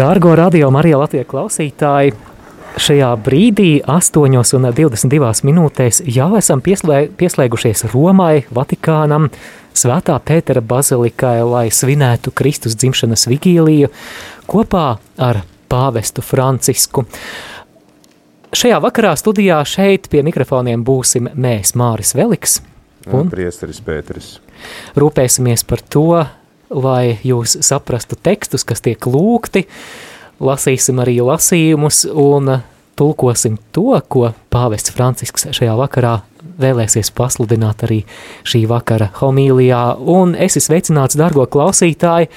Dārgo radio Marija Latvijas klausītāji, šajā brīdī, 8,22 minūtēs, jau esam pieslē, pieslēgušies Romai, Vatikānam, Svētā Pētera bazilikai, lai svinētu Kristus dzimšanas vigīliju kopā ar pāvestu Francisku. Šajā vakarā studijā šeit pie mikrofoniem būsim mēs, Māris Veliks un, un Priesteris Pēteris. Rūpēsimies par to, lai jūs saprastu tekstus, kas tiek lūgti, lasīsim arī lasījumus un tulkosim to, ko pāvests Francisks šajā vakarā vēlēsies pasludināt arī šī vakara homīlijā. Un es esmu sveicināts, dargo klausītāji!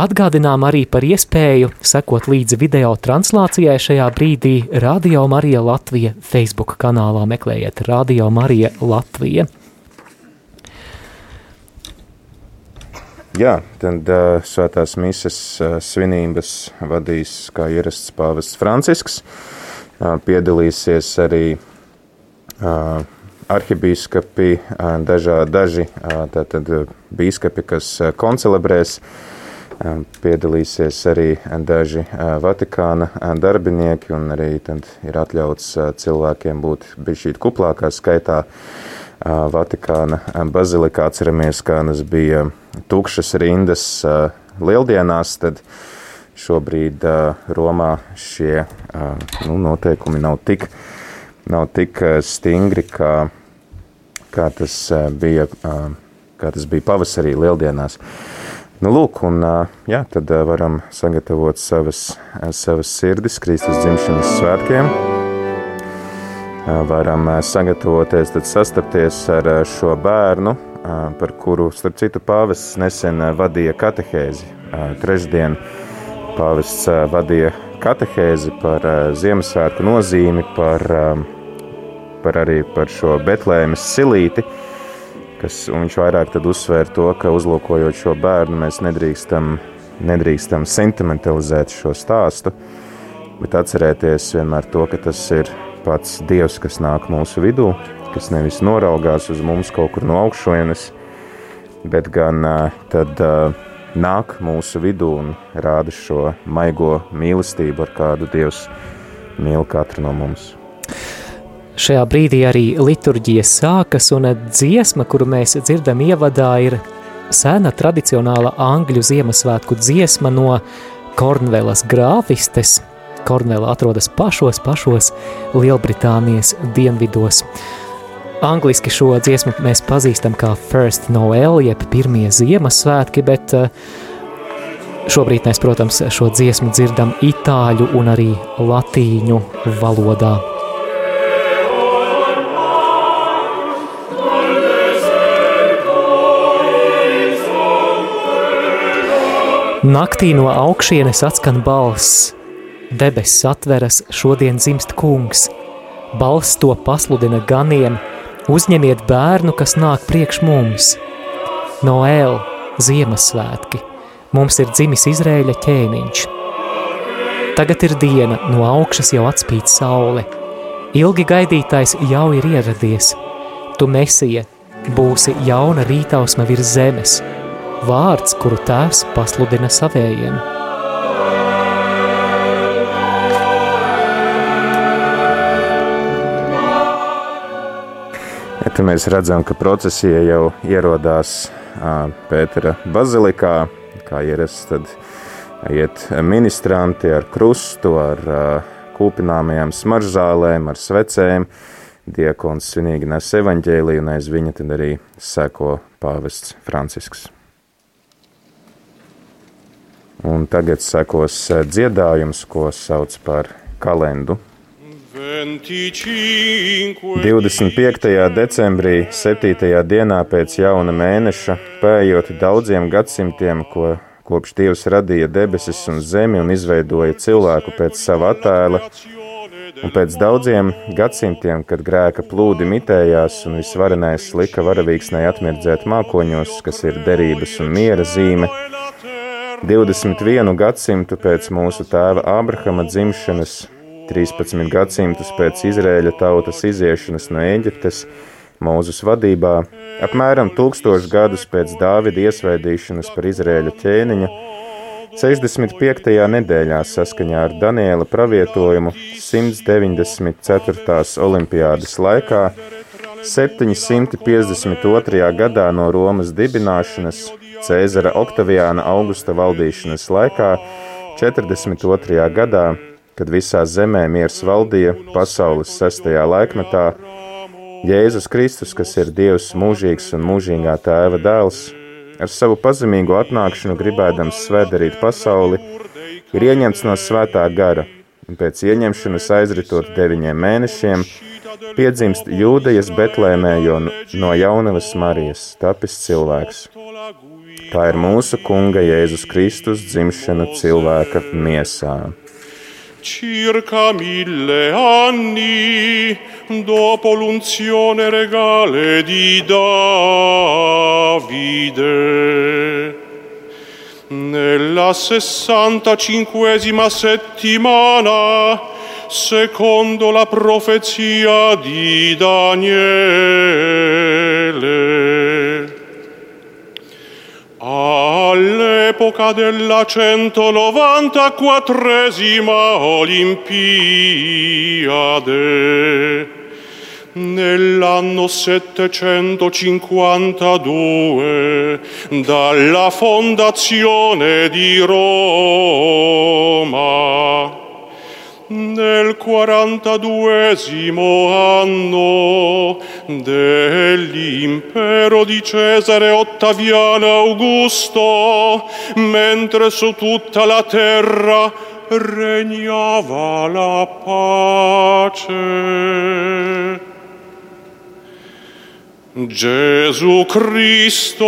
Atgādinām arī par iespēju sekot līdzi video translācijai šajā brīdī Radio Marija Latvija Facebook kanālā meklējiet Radio Marija Latvija. Jā, tad uh, svētās mises uh, svinības vadīs kā ierasts pāvests Francisks. Uh, piedalīsies arī uh, arhibīskapi, uh, dažā, daži uh, tātad bīskapi, kas uh, koncelebrēs. Uh, piedalīsies arī daži uh, Vatikāna uh, darbinieki, un arī tad ir atļauts cilvēkiem būt bišķīt kuplākā skaitā. Uh, Vatikāna bazilikā. Atceramies, kā tas bija tukšas rindas lieldienās, tad šobrīd Romā šie nu, noteikumi nav tik, nav tik stingri, kā, kā, tas bija, kā tas bija pavasarī lieldienās. Nu, lūk, un jā, tad varam sagatavot savas, savas sirdis Kristus dzimšanas svētkiem varam sagatavoties, tad sastapties ar šo bērnu, par kuru, starp citu, pāvests nesen vadīja katehēzi. Trešdien pāvests vadīja katehēzi par Ziemassvētku nozīmi, par, par arī par šo Betlēmes silīti, kas viņš vairāk tad uzsvēr to, ka uzlūkojot šo bērnu, mēs nedrīkstam, nedrīkstam sentimentalizēt šo stāstu, bet atcerēties vienmēr to, ka tas ir pats Dievs, kas nāk mūsu vidū, kas nevis noraugās uz mums kaut kur no augšienes, bet gan tad nāk mūsu vidū un rāda šo maigo mīlestību, ar kādu Dievs mīl katru no mums. Šajā brīdī arī liturģija sākas, un dziesma, kuru mēs dzirdam ievadā, ir sena tradicionāla angļu Ziemassvētku dziesma no Kornvelas grāfistes – Kornela atrodas pašos, pašos Lielbritānijas dienvidos. Angliski šo dziesmu mēs pazīstam kā First Noel, jeb pirmie Ziemassvētki, bet eh, šobrīd mēs, protams, šo dziesmu dzirdam itāļu un arī latīņu valodā. Naktī no augšienes atskan balss, Debesis atveras, šodien dzimst kungs. Balss to pasludina ganiem, uzņemiet bērnu, kas nāk priekš mums. Noēl, Ziemassvētki, mums ir dzimis Izrēļa ķēniņš. Tagad ir diena, no augšas jau atspīd saule. Ilgi gaidītais jau ir ieradies. Tu mesija, būsi jauna rītausma virs zemes, vārds, kuru tēvs pasludina savējiem. Te mēs redzam, ka procesija jau ierodās Pētera bazilikā, kā ierasts, tad iet ministranti ar krustu, ar kūpināmajām smaržzālēm, ar svecēm. Diekons svinīgi nes evaņģēliju, un aiz viņa tad arī seko pāvests Francisks. Un tagad sekos dziedājums, ko sauc par kalendu 25. decembrī, 7. dienā pēc jauna mēneša, pējot daudziem gadsimtiem, ko kopš Dievs radīja debesis un zemi un izveidoja cilvēku pēc sava attēla, un pēc daudziem gadsimtiem, kad grēka plūdi mitējās un visvarenais lika varavīksnai atmirdzēt mākoņos, kas ir derības un miera zīme, 21 gadsimtu pēc mūsu tēva Ābrahama dzimšanas 13 gadsimtus pēc Izraēļa tautas iziešanas no Eģiptes, Mūzus vadībā, apmēram tūkstoš gadus pēc Dāvida iesvētīšanas par Izraēļa ķēniņu, 65. nedēļā saskaņā ar Daniela pravietojumu 194. olimpiādas laikā 752. gadā no Romas dibināšanas Cēzara Oktaviāna augusta valdīšanas laikā 42. gadā, kad visā zemē miers valdīja pasaules sestajā laikmetā, Jēzus Kristus, kas ir Dievs mūžīgs un mūžīgā tēva dēls, ar savu pazemīgo atnākšanu gribēdams svētdarīt pasauli, ir ieņemts no svētā gara, un pēc ieņemšanas aizritot deviņiem mēnešiem, piedzimst Jūdejas Betlēmē, jo no jaunavas Marijas tapis cilvēks. Tā ir mūsu Kunga Jēzus Kristus dzimšana cilvēka miesā. Circa mille anni dopo l'unzione regale di Davide. Nella sessantacinquesima settimana, secondo la profezia di Daniele. All'epoca della 194esima Olimpiade, nell'anno 752 dalla fondazione di Roma. Nel quarantaduesimo anno dell'impero di Cesare Ottaviano Augusto, mentre su tutta la terra regnava la pace. Gesù Cristo,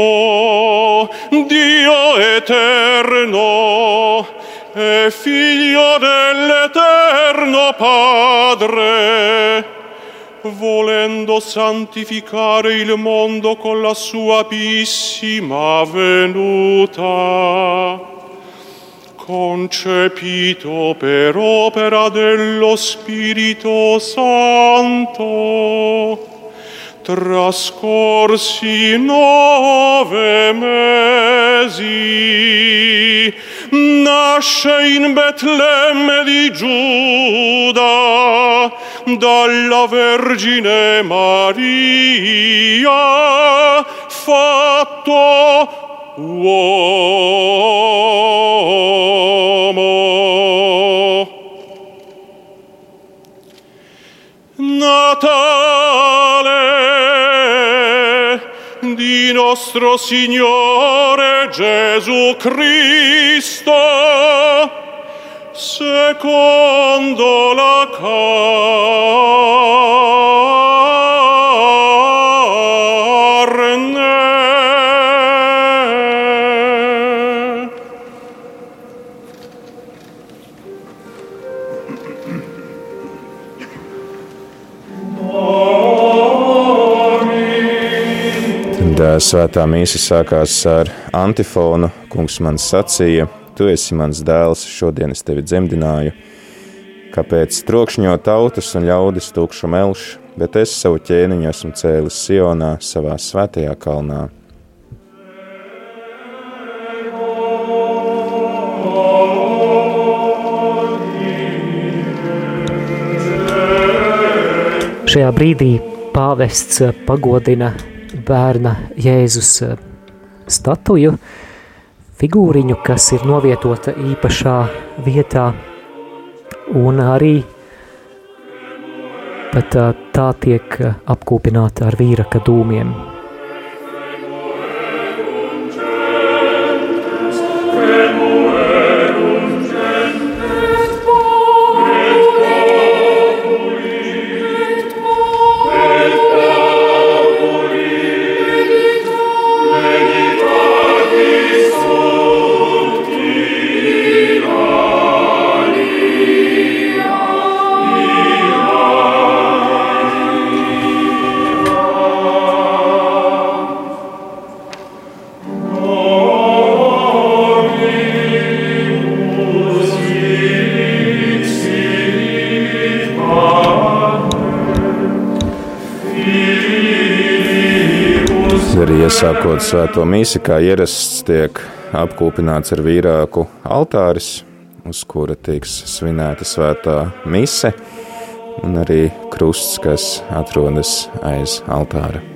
Dio eterno, e figlio dell'eterno Padre, volendo santificare il mondo con la sua pissima venuta, concepito per opera dello Spirito Santo, trascorsi nove mesi nasce in Betlemme di Giuda dalla Vergine Maria fatto uomo. Natale di nostro Signore Gesù Cristo secondo la carne svētā mīsa sākās ar antifonu. Kungs man sacīja, tu esi mans dēls, šodien es tevi dzemdināju. Kāpēc trokšņo tautas un ļaudis tukšu melš, bet es savu ķēniņu esmu cēlis Sionā, savā svētajā kalnā. Šajā brīdī pāvests pagodina bērna Jēzus eh, statuju, figūriņu, kas ir novietota īpašā vietā, un arī pat eh, tā tiek eh, apkūpināta ar vīraka dūmiem. Svēto mīsi, kā ierasts tiek apkūpināts ar vīrāku altāris, uz kura tiks svinēta svētā mise, un arī krusts, kas atrodas aiz altāra.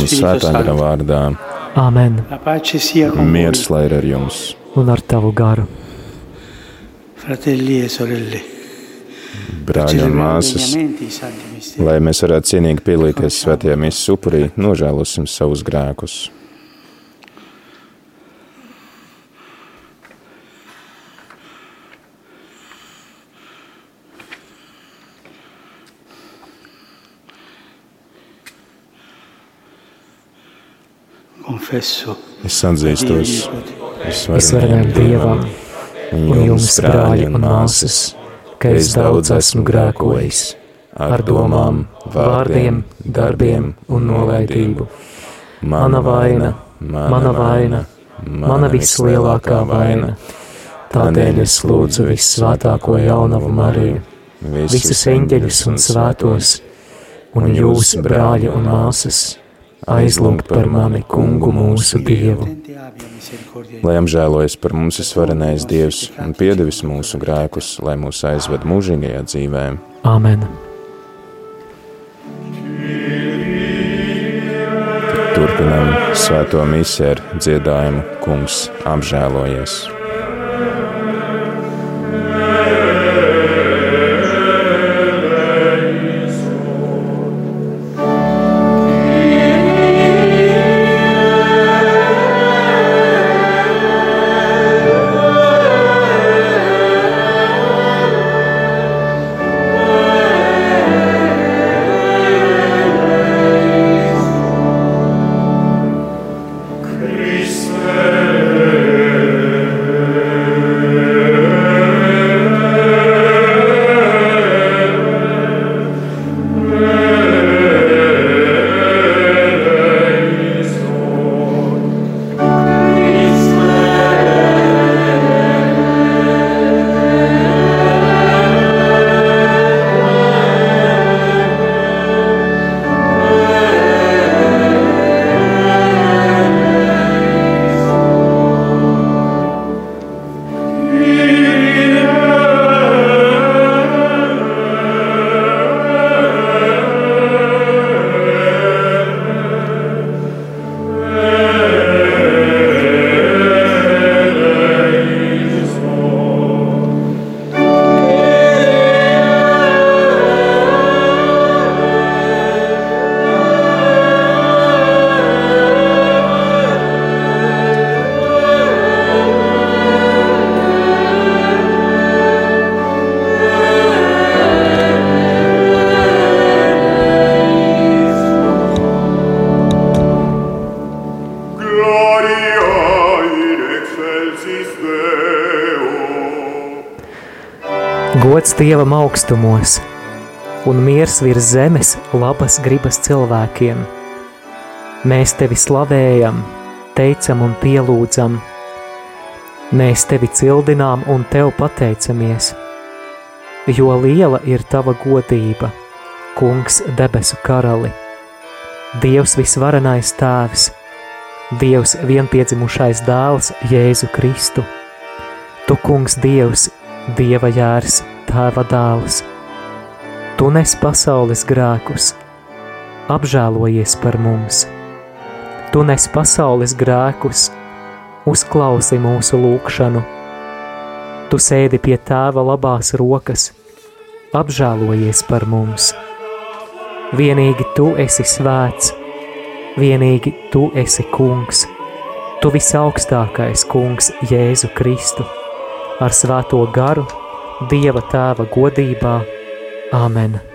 Un svētā gara vārdā. Āmen. Miers lai ir ar jums, Un ar tavu garu. fratelli e sorelle. brāļi un māsas. Lai mēs varētu cienīgi pielīties svētajā misijas upurī, nožēlosim savus grēkus. Es atzīstos Visvarenam Dievam un jums, brāļi un māsas, ka es daudz esmu grēkojis ar domām, vārdiem, darbiem un nolaidību. Mana vaina, mana vaina, mana vislielākā vaina. Tādēļ es lūdzu visvētāko jaunavu Mariju, visus eņģeļus un svētos, un jūs, brāļi un māsas, aizlūgt par mani kungu mūsu Dievu. Lai apžēlojas par mums visvarenais Dievs un piedevis mūsu grēkus, lai mūs aizved mūžīgajā dzīvē. Āmen! Turpinām svēto misiju ar dziedājumu Kungs apžēlojies. Dievam augstumos un miers virs zemes labas gribas cilvēkiem. Mēs tevi slavējam, teicam un pielūdzam. Mēs tevi cildinām un tev pateicamies, jo liela ir tava godība, kungs debesu karali. Dievs visvarenais tēvs, Dievs vienpiedzimušais dēls Jēzu Kristu. Tu, kungs Dievs, Dieva jērs, tēva dēls. Tu nes pasaules grēkus, apžēlojies par mums. Tu nes pasaules grēkus, uzklausi mūsu lūgšanu. Tu sēdi pie tēva labās rokas, apžēlojies par mums. Vienīgi tu esi svēts, vienīgi tu esi kungs, tu visaugstākais kungs Jēzu Kristu ar svēto garu, Dieva tēva godībā. Āmen!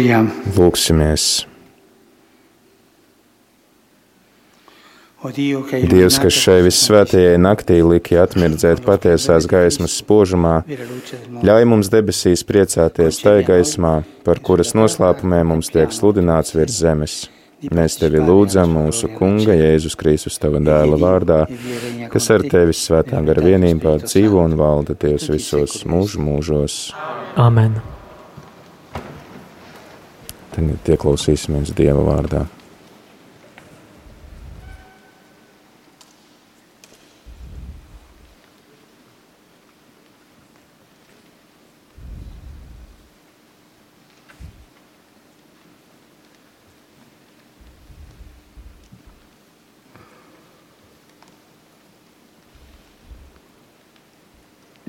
Preghiamo. Lūksimies! Dievs, kas šai visvētajai naktī liki atmirdzēt patiesās gaismas spožumā, ļauj mums debesīs priecāties tai gaismā, par kuras noslēpumiem mums tiek sludināts virs zemes. Mēs tevi lūdzam mūsu Kunga Jēzus Kristus tava dēla vārdā, kas ar tevi svētā gara vienībā dzīvo un valda Dievs visos mūžu mūžos. Amen. Tagad ieklausīsimies Dieva vārdā.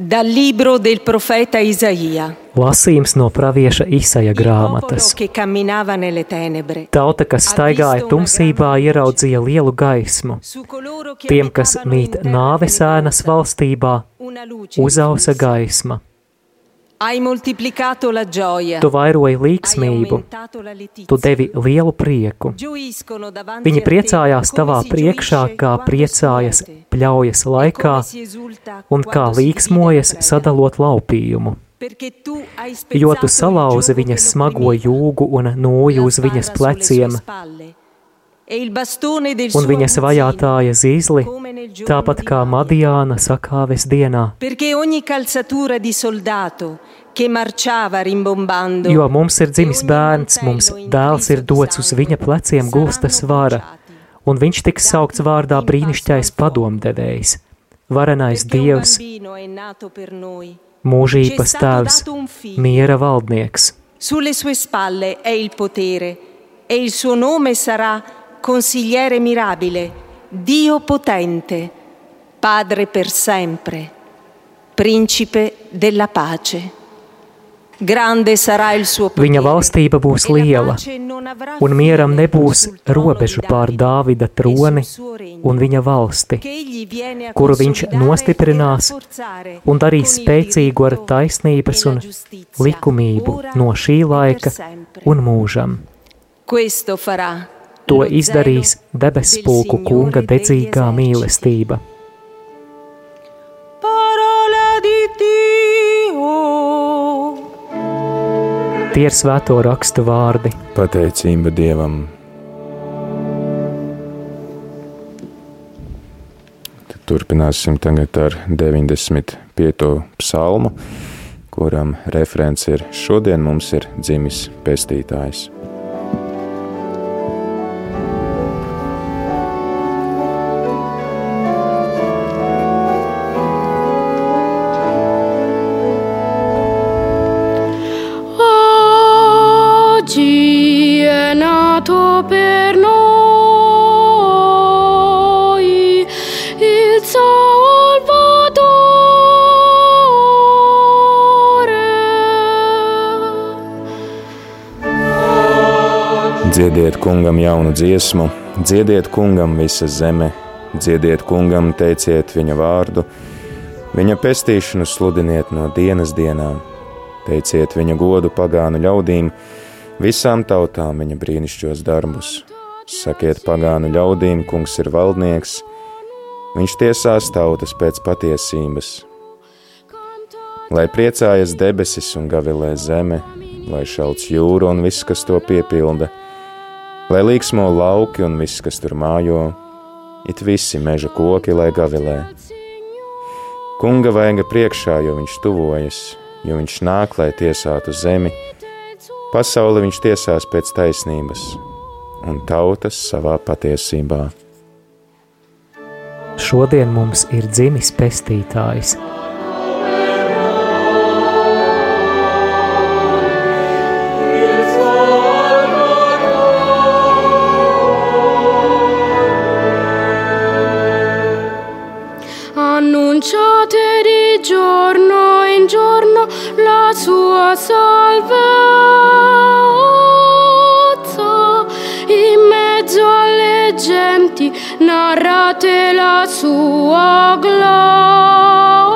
Dal libro del profeta Isaia. Lasījums no pravieša popolo grāmatas. Tauta, kas staigāja tumsībā, ieraudzīja lielu gaismu. Tiem, kas mīt nāves ēnas valstībā, uzausa gaisma. Tu vairoji līksmību, tu devi lielu prieku. Viņi priecājās tavā priekšā, kā priecājas pļaujas e laikā un kā līksmojas sadalot laupījumu. Jo tu salauzi viņas smago jūgu un nūju uz viņas pleciem, e un viņas vajātāja zīzli, tāpat kā. Madiāna sakāves dienā. Jo mums ir dzimis bērns, mums dēls ir dots uz viņa pleciem gulstas vara, un viņš tiks saukts vārdā brīnišķais padomdevējs, varenais dievs, mūžības tēvs, miera valdnieks. Sulle sue spalle è il potere e il suo nome sarà consigliere mirabile, Dio potente, Padre per sempre, Principe della pace. Grande sarà il suo potere. Viņa valstība būs e la liela, un mieram nebūs robežu pār Davide Dāvida e troni un viņa valsti, kuru viņš nostiprinās e un darīs spēcīgu ar taisnības e la un likumību no šī e laika un mūžam. To izdarīs debespulku del kunga dedzīgā mīlestība. Tie ir svēto rakstu vārdi. Pateicība Dievam! Tad turpināsim tagad ar 95. psalmu, kuram referents ir šodien mums ir dzimis pestītājs. Kungam jaunu dziesmu, dziediet kungam visa zeme, dziediet kungam, teiciet viņa vārdu, viņa pestīšanu sludiniet no dienas dienām, teiciet viņa godu pagānu ļaudīm, visām tautām viņa brīnišķos darbus. Sakiet pagānu ļaudīm, kungs ir valdnieks, viņš tiesās tautas pēc patiesības. Lai priecājas debesis un gavilē zeme, lai šauc jūra un viss, kas to piepilda, lai līksmo lauki un viss, kas tur mājo, it visi meža koki, lai gavilē. Kunga vaiga priekšā, jo viņš tuvojas, jo viņš nāk, lai tiesātu zemi, pasauli viņš tiesās pēc taisnības, un tautas savā patiesībā. Šodien mums ir dzimis pestītājs. Salvezza. In mezzo alle genti narrate la sua gloria.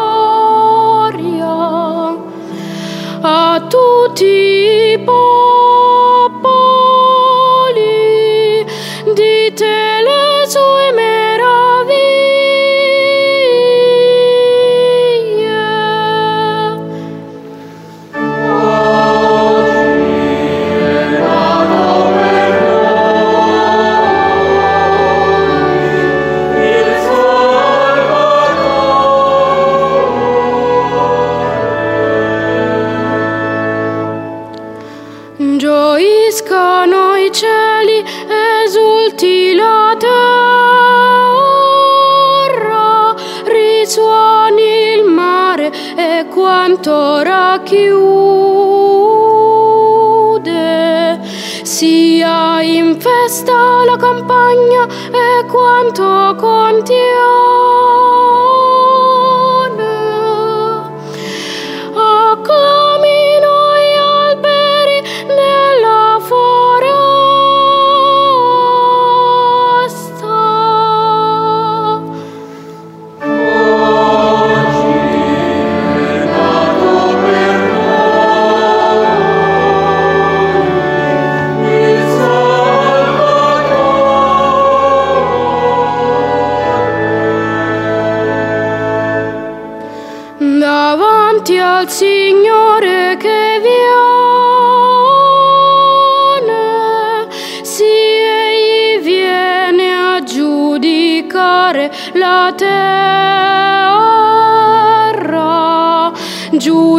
compagna e quanto conti ho.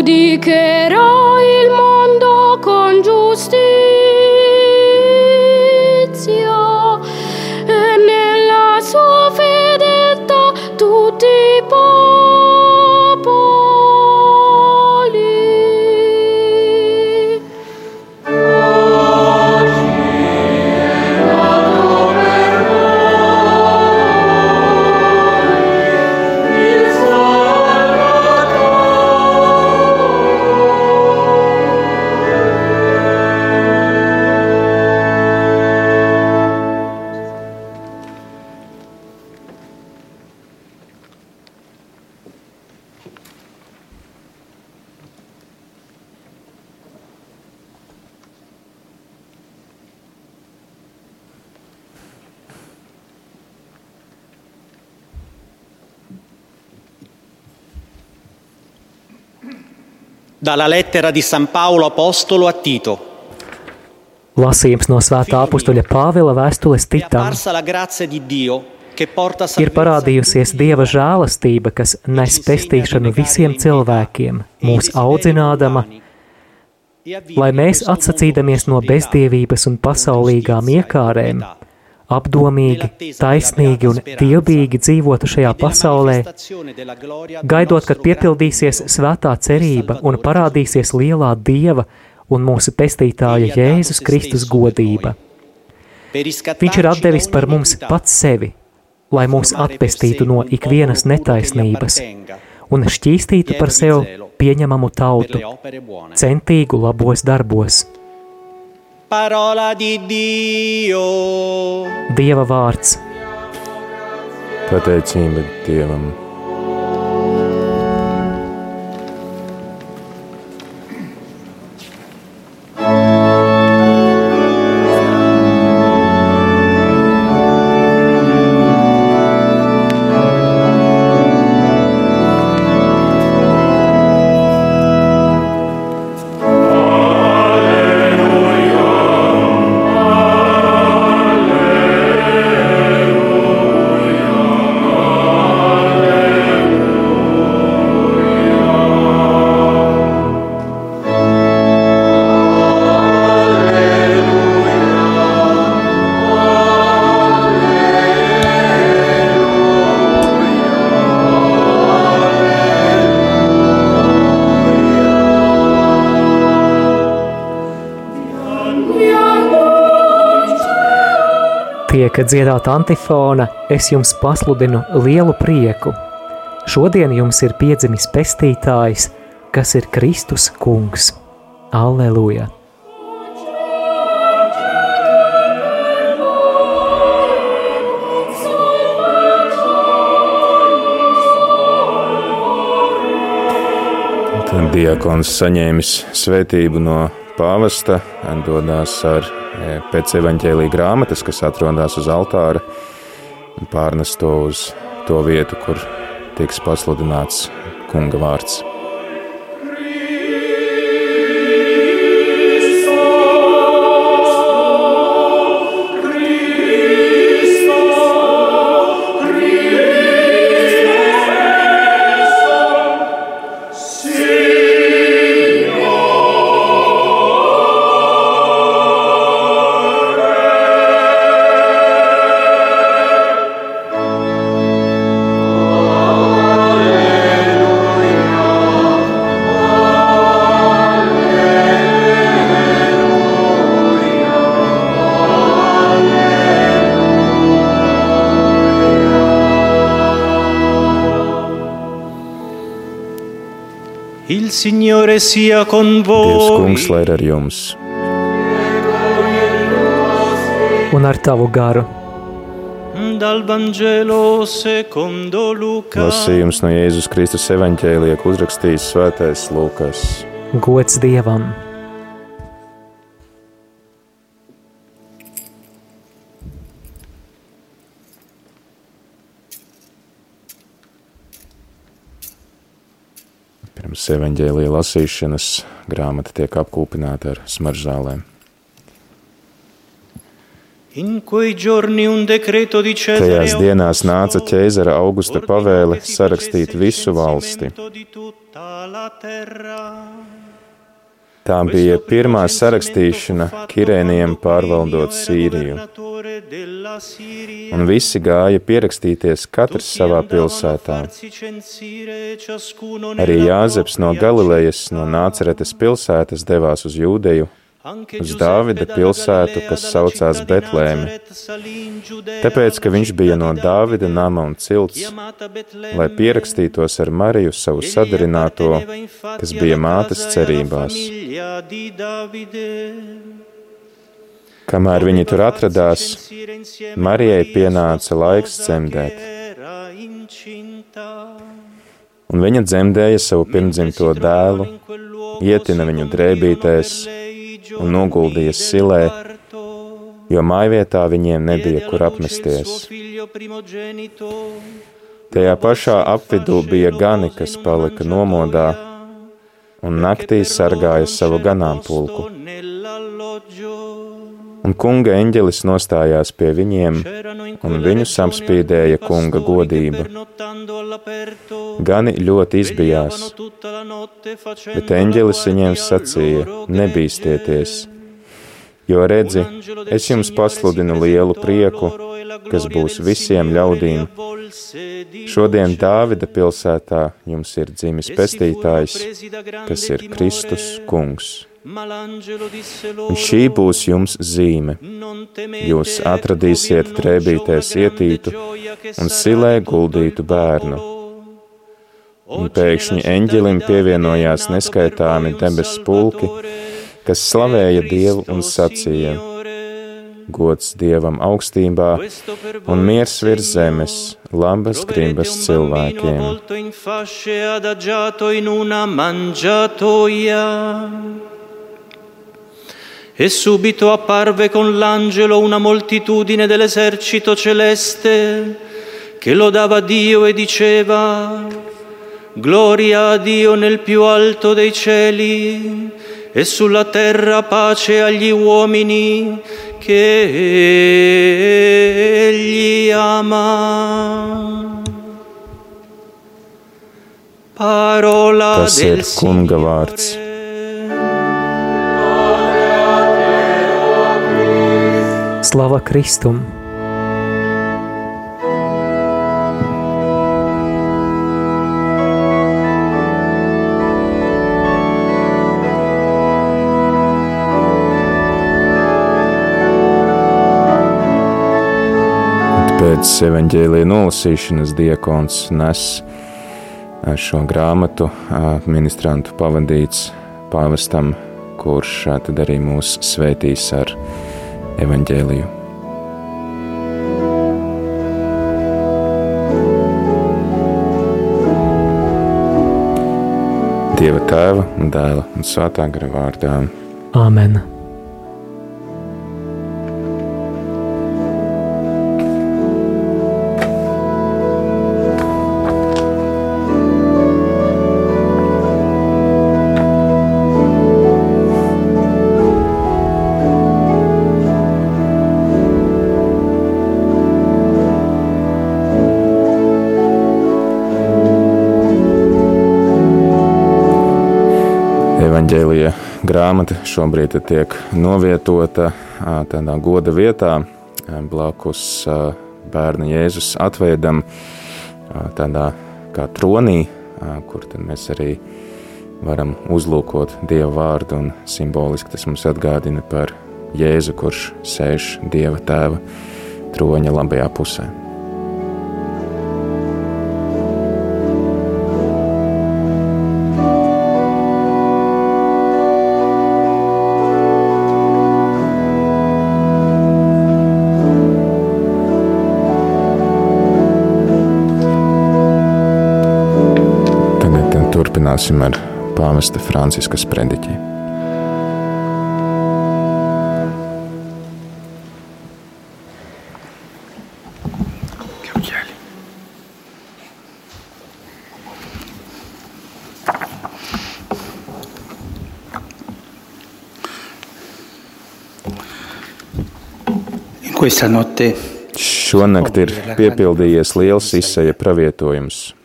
die Dalla lettera di San Paolo Apostolo a Tito. Lasījums no svētā apustuļa Pāvila vēstules Titam. Ir parādījusies Dieva žēlastība, kas nes pestīšanu visiem cilvēkiem, mūs audzinādama, lai mēs atsacīdamies no bezdievības un pasaulīgām iekārēm, apdomīgi, taisnīgi un dievbīgi dzīvotu šajā pasaulē, gaidot, kad piepildīsies svētā cerība un parādīsies lielā Dieva un mūsu pestītāja Jēzus Kristus godība. Viņš ir atdevis par mums pats sevi, lai mūs atpestītu no ikvienas netaisnības un šķīstītu par sev pieņemamu tautu, centīgu labos darbos. Parola di Dio. Dieva vārds, Pateicība Dievam. Tiek dziedāta antifona, es jums pasludinu lielu prieku. Šodien jums ir piedzimis pestītājs, kas ir Kristus kungs. Alleluja! Diakons saņēmis svētību no pāvesta, dodas ar pēc evaņģēlī grāmatas, kas atrodas uz altāra, un pārnes to uz to vietu, kur tiks pasludināts kunga vārds. Signore sia con Dievs voi. kungs, lai ir ar jums. un ar tavu garu. Lasījums no Jēzus Kristus evaņģēlija, uzrakstījis Svētais Lūkas. Gods Dievam! Pirms evaņģēlija lasīšanas grāmata tiek apkūpināta ar Cesare Tajās dienās nāca ķēzara Augusta pavēle sarakstīt visu valsti. Tā bija pirmā sarakstīšana Kirēniem pārvaldot Sīriju, un visi gāja pierakstīties katrs savā pilsētā. Arī Jāzeps no Galilejas, no Nāceretes pilsētas devās uz Jūdeju, uz Dāvida pilsētu, kas saucās Betlēme, tāpēc, ka viņš bija no Dāvida nama un cilts, lai pierakstītos ar Mariju savu sadarināto, kas bija mātes cerībās. Kamēr viņi tur atradās, Marijai pienāca laiks dzemdēt, un viņa dzemdēja savu pirmdzimto dēlu, ietina viņu drēbītēs un noguldīja silē, jo mājvietā viņiem nebija kur apmesties. Tajā pašā apvidū bija gani, kas palika nomodā, un naktī sargāja savu ganāmpulku. Un kunga eņģelis nostājās pie viņiem, un viņus apspīdēja kunga godība. Gani ļoti izbijās, bet eņģelis viņiem sacīja: Nebīsties, jo redzi, es jums pasludinu lielu prieku, kas būs visiem ļaudīm. Šodien Dāvida pilsētā jums ir dzimis pestītājs, kas ir Kristus kungs. Šī būs jums zīme. Jūs atradīsiet drēbītēs ietītu un silē guldītu bērnu. Un pēkšņi eņģelim pievienojās neskaitāmi debesu pulki, kas slavēja Dievu un sacīja: Gods Dievam augstībā un miers virs zemes, labas gribas cilvēkiem. E subito apparve con l'angelo una moltitudine dell'esercito celeste che lodava Dio e diceva, Gloria a Dio nel più alto dei cieli e sulla terra pace agli uomini che Egli ama. Parola Tas del. Signore. Slava Kristum! Pēc evaņģēlīja nolasīšanas diakons nes šo grāmatu ministrantu pavadīts pāvestam, kurš tad arī mūs svētīs ar evaņģēliju. Dieva tēva un dēla un svētā gara vārdā. Āmen! Grāmata šobrīd tiek novietota tādā goda vietā, blakus bērna Jēzus atveidam tādā kā tronī, kur mēs arī varam uzlūkot Dieva vārdu un simboliski tas mums atgādina par Jēzu, kurš sēž Dieva tēva troņa labajā pusē. Turpināsim ar pāvesta Franciska sprediķi. Šonakt ir piepildījies liels izseja pravietojums.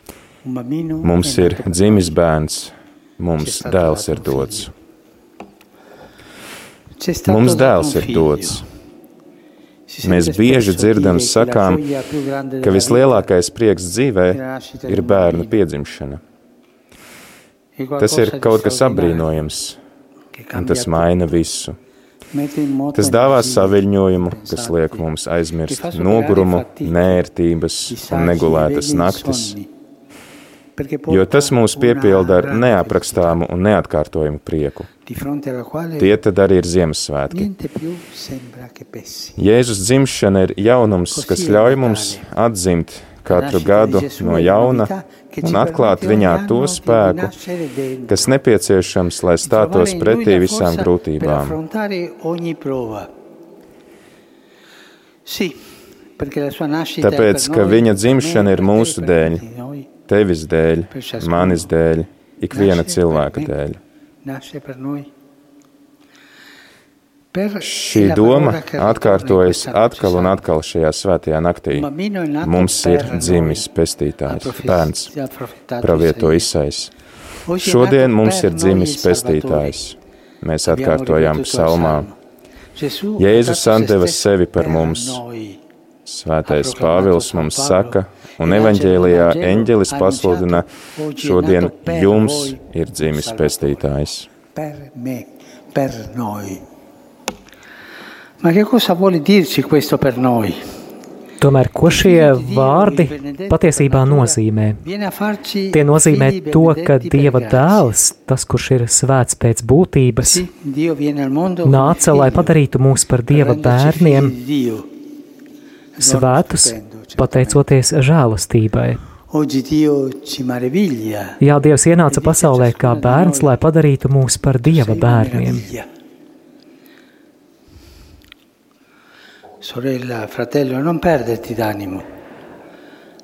Mums ir dzimis bērns, mums dēls ir dots. Mums dēls ir dots. Mēs bieži dzirdam sakām, ka vislielākais prieks dzīvē ir bērnu piedzimšana. Tas ir kaut kas apbrīnojams, un tas maina visu. Tas dāvā saviņojumu, kas liek mums aizmirst nogurumu, nērtības un negulētas naktis, jo tas mūs piepilda ar neaprakstāmu un neatkārtojumu prieku. Tie tad arī ir Ziemassvētki. Jēzus dzimšana ir jaunums, kas ļauj mums atzimt katru gadu no jauna un atklāt viņā to spēku, kas nepieciešams, lai stātos pretī visām grūtībām. Tāpēc, ka viņa dzimšana ir mūsu dēļ, tevis dēļ, manis dēļ, ikviena cilvēka dēļ. Šī doma atkārtojas atkal un atkal šajā svētajā naktī. Mums ir dzimis pestītājs, bērns, pravieto izsais. Šodien mums ir dzimis pestītājs. Mēs atkārtojām psalmā. Jēzus atdeva sevi par mums. Svētais Pāvils mums saka, un evaņģēlijā eņģelis pasludina, šodien jums ir dzimis pestītājs. Tomēr, ko šie vārdi patiesībā nozīmē? Tie nozīmē to, ka Dieva dēls, tas, kurš ir svēts pēc būtības, nāca, lai padarītu mūs par Dieva bērniem, svētus, pateicoties žēlastībai. Jā, Dievs ienāca pasaulē kā bērns, lai padarītu mūs par Dieva bērniem. Sorella, fratello, non perderti d'animo.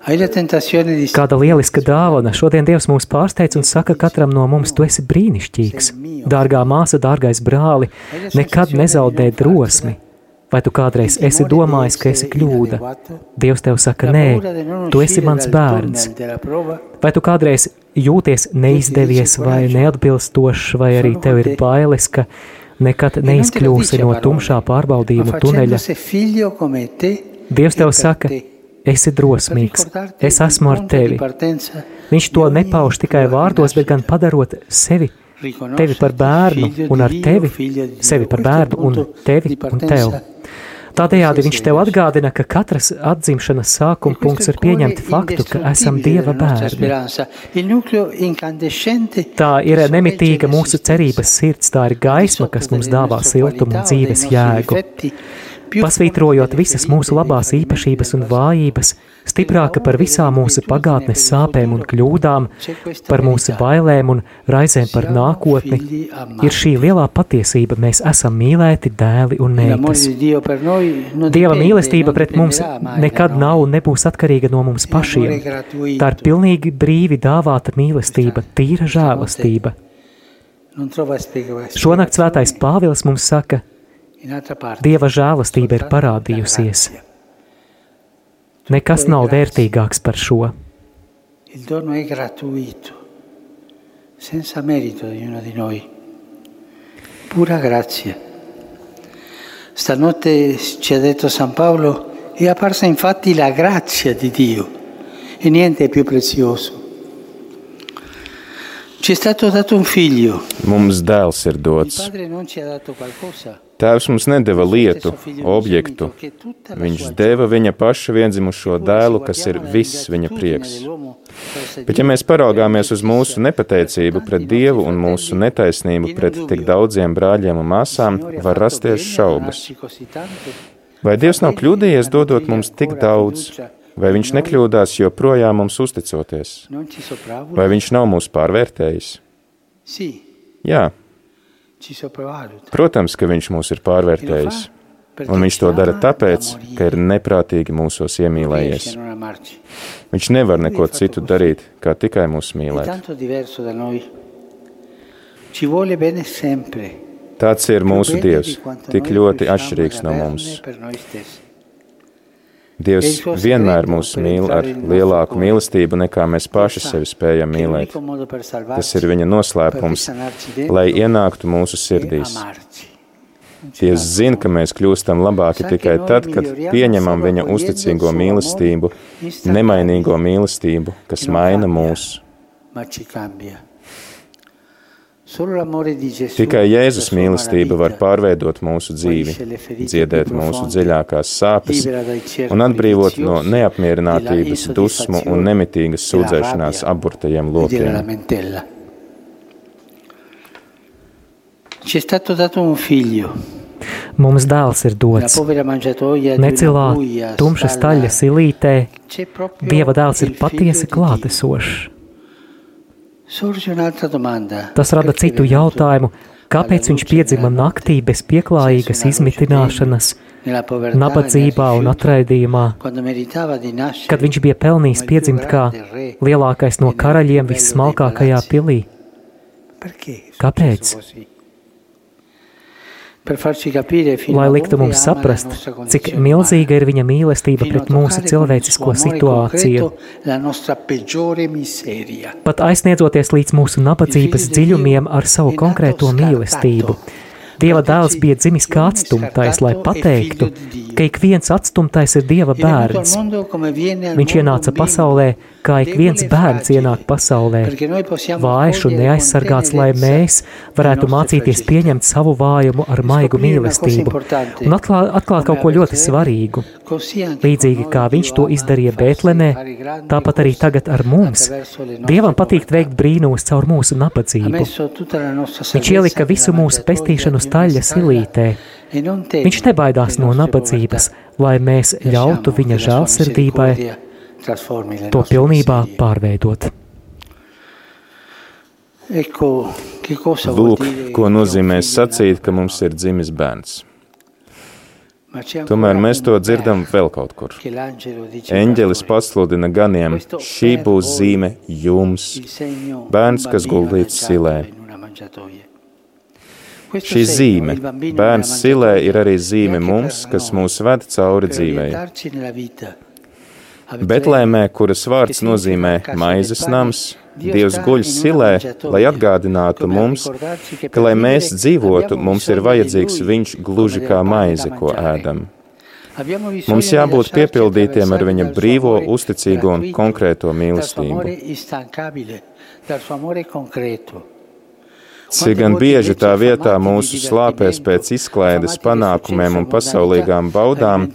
Kāda lieliska dāvana! Šodien Dievs mūs pārsteidz un saka katram no mums, tu esi brīnišķīgs. Dārgā māsa, dārgais brāli, nekad nezaudē drosmi. Vai tu kādreiz esi domājis, ka esi kļūda? Dievs tev saka, nē, tu esi mans bērns. Vai tu kādreiz jūties neizdevies vai neatbilstošs, vai arī tev ir bailes, ka nekad neizkļūsi no tumšā pārbaudījuma tuneļa. Dievs tev saka, esi drosmīgs, es esmu ar tevi. Viņš to nepauž tikai vārdos, bet gan padarot sevi, tevi par bērnu un ar tevi, sevi par bērnu un tevi un tev. Tādējādi viņš tev atgādina, ka katras atzimšanas sākuma punkts ir pieņemt faktu, ka esam Dieva bērni. Tā ir nemitīga mūsu cerības sirds, tā ir gaisma, kas mums dāvā siltumu un dzīves jēgu. Pasvītrojot visas mūsu labās īpašības un vājības, stiprāka par visām mūsu pagātnes sāpēm un kļūdām, par mūsu bailēm un raizēm par nākotni, ir šī lielā patiesība, mēs esam mīlēti dēli un meitas. Dieva mīlestība pret mums nekad nav un nebūs atkarīga no mums pašiem. Tā ir pilnīgi brīvi dāvāta mīlestība, tīra žēlastība. Šonakt svētais Pāvils mums saka, Dieva žēlastība ir parādījusies. Nekas nav vērtīgāks par šo. Il dono è gratuito, senza merito di uno di noi. Pura grazia. Stanotte ci ha detto San Paolo, è apparsa infatti la grazia di Dio e niente è più prezioso. Ci è stato dato un figlio. Mums dēls ir dots. Tēvs mums nedeva lietu, objektu. Viņš deva viņa paša vienzimušo dēlu, kas ir viss viņa prieks. Bet ja mēs paraugāmies uz mūsu nepateicību pret Dievu un mūsu netaisnību pret tik daudziem brāļiem un māsām, var rasties šaubas. Vai Dievs nav kļūdījies dodot mums tik daudz? Vai viņš nekļūdās joprojām mums uzticoties? Vai viņš nav mūs pārvērtējis? Jā. Protams, ka viņš mūs ir pārvērtējis. Un viņš to dara tāpēc, ka ir neprātīgi mūsos iemīlējies. Viņš nevar neko citu darīt, kā tikai mūs mīlēt. Tāds ir mūsu Dievs, tik ļoti atšķirīgs no mums. Dievs vienmēr mūs mīl ar lielāku mīlestību, nekā mēs paši sevi spējam mīlēt. Tas ir viņa noslēpums, lai ienāktu mūsu sirdīs. Dievs zina, ka mēs kļūstam labāki tikai tad, kad pieņemam viņa uzticīgo mīlestību, nemainīgo mīlestību, kas maina mūs. ma ci cambia. Solo l'amore di Gesù Tikai Jēzus trasforma la mīlestība var pārveidot mūsu dzīvi, dziedēt mūsu dziļākās sāpes un atbrīvot no neapmierinātības, dusmu un nemitīgas sūdzēšanās aburtajiem e figlio, Mums dēls ir dots. Necilā, una buia tumša stalla. staļa silītē, C'è proprio Dieva dēls ir patiesi klātesošs. Tas rada citu jautājumu, kāpēc viņš piedzima naktī bez pieklājīgas izmitināšanas, nabadzībā un atraidījumā, kad viņš bija pelnījis piedzimt kā lielākais no nel karaļiem vissmalkākajā pilī. Kāpēc? Lai liktu mums saprast, cik milzīga ir viņa mīlestība pret mūsu cilvēcisko situāciju, pat aizsniedzoties līdz mūsu nabadzības dziļumiem ar savu konkrēto mīlestību. Dieva dēls bija dzimis kā atstumtais, lai pateiktu, ka ik viens atstumtais ir Dieva bērns. Viņš ienāca pasaulē, kā ik viens bērns ienāk pasaulē, vājš un neaizsargāts, lai mēs varētu mācīties pieņemt savu vājumu ar maigu mīlestību un atklāt, atklāt kaut ko ļoti svarīgu. Līdzīgi kā viņš to izdarīja Bētlemē, tāpat arī tagad ar mums. Dievam patīk veikt brīnumus caur mūsu nabadzību. Viņš ielika visu mūsu mangiatoia stalla silītē. Viņš nebaidās no nabadzības, lai mēs ļautu viņa žēlsirdībai to pilnībā pārveidot. Lūk, ko nozīmē sacīt, ka mums ir dzimis bērns. Tomēr mēs to dzirdam vēl kaut kur. Eņģelis pasludina ganiem, šī būs zīme jums, bērns, kas guldīts silē. Šī zīme, bērns silē, ir arī zīme mums, kas mūs ved cauri dzīvei. Betlēmē, kuras vārds nozīmē maizes nams, Dievs guļ silē, lai atgādinātu mums, ka, lai mēs dzīvotu, mums ir vajadzīgs Viņš gluži kā maize, ko ēdam. Mums jābūt piepildītiem ar viņa brīvo, uzticīgo un konkrēto mīlestību. Cik gan bieži tā vietā mūsu slāpēs pēc izklaides, panākumiem un pasaulīgām baudām,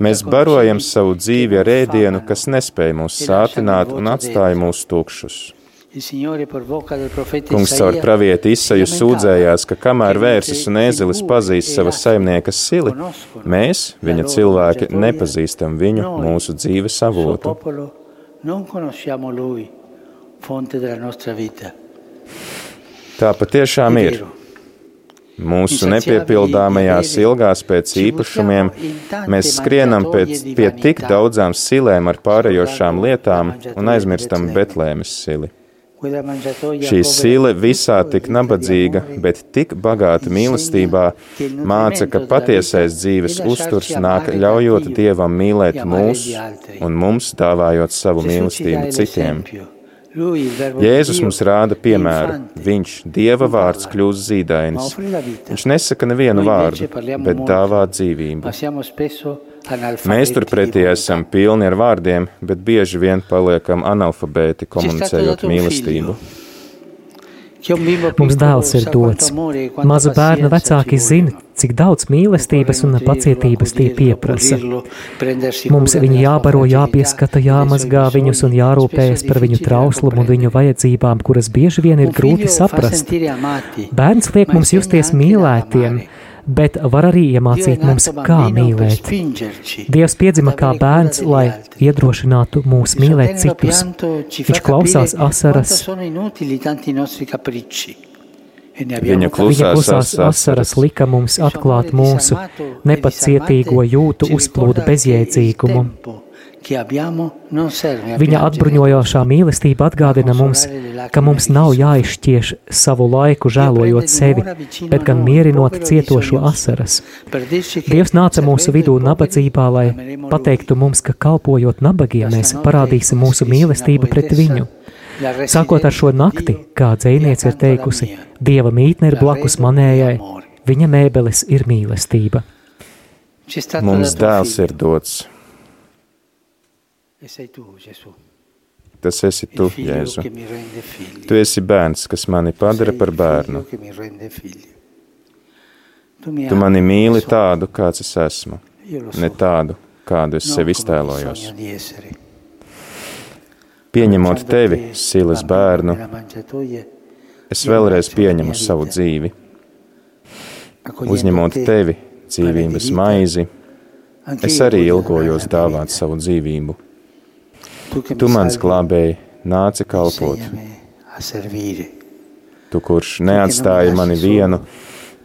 mēs barojam savu dzīvi ar ēdienu, kas nespēj mūs sātināt un atstāja mūs tukšus. Kungs caur pravieti izsaju sūdzējās, ka kamēr vērsis un ēzelis pazīst savas saimniekas sili, mēs, viņa cilvēki, nepazīstam viņu mūsu dzīves avotu. Tā patiešām ir. Mūsu nepiepildāmajās ilgās pēc īpašumiem mēs skrienam pēc, pie tik daudzām silēm ar pārējošām lietām un aizmirstam Betlēmes sili. Šī sile visā tik nabadzīga, bet tik bagāta mīlestībā māca, ka patiesais dzīves uzturs nāk ļaujot Dievam mīlēt mūs un mums dāvājot savu mīlestību citiem. Jēzus mums rāda piemēru. Viņš, Dieva vārds, kļūst zīdainis. Viņš nesaka nevienu vārdu, bet dāvā dzīvību. Mēs turpretī esam pilni ar vārdiem, bet bieži vien paliekam analfabēti komunicējot mīlestību. Mums dēls ir dots. Mazu bērnu vecāki zina, cik daudz mīlestības un pacietības tie pieprasa. Mums viņi jābaro, jāpieskata, jāmazgā viņus un jārūpējas par viņu trauslumu un viņu vajadzībām, kuras bieži vien ir grūti saprast. Bērns liek mums justies mīlētiem, bet var arī iemācīt mums, kā mīlēt. Dievs piedzima kā bērns, lai iedrošinātu mūs mīlēt citus. Viņš klausās asaras. Viņa klusās, Viņa klusās asaras lika mums atklāt mūsu nepacietīgo jūtu uzplūdu bezjēdzīgumu. Viņa atbruņojošā mīlestība atgādina mums, ka mums nav jāizšķieš savu laiku žēlojot sevi, bet gan mierinot cietošo asaras. Dievs nāca mūsu vidū nabadzībā, lai pateiktu mums, ka kalpojot nabagiem, mēs parādīsim mūsu mīlestību pret viņu. Sākot ar šo nakti, kā dzēniece ir teikusi, Dieva mītne ir blakus manējai, viņa mēbeles ir mīlestība. Mums dēls ir dots. Tas esi tu, Jēzu. Tu esi bērns, kas mani padara par bērnu. Tu mani mīli tādu, kāds es esmu, ne tādu, kādu es sev iztēlojos. Pieņemot tevi, silas bērnu, es vēlreiz pieņemu savu dzīvi. Uzņemot tevi, dzīvības maizi, es arī ilgojos dāvāt savu dzīvību. Tu mans glābēji nāci kalpot. Tu, kurš neatstāji mani vienu,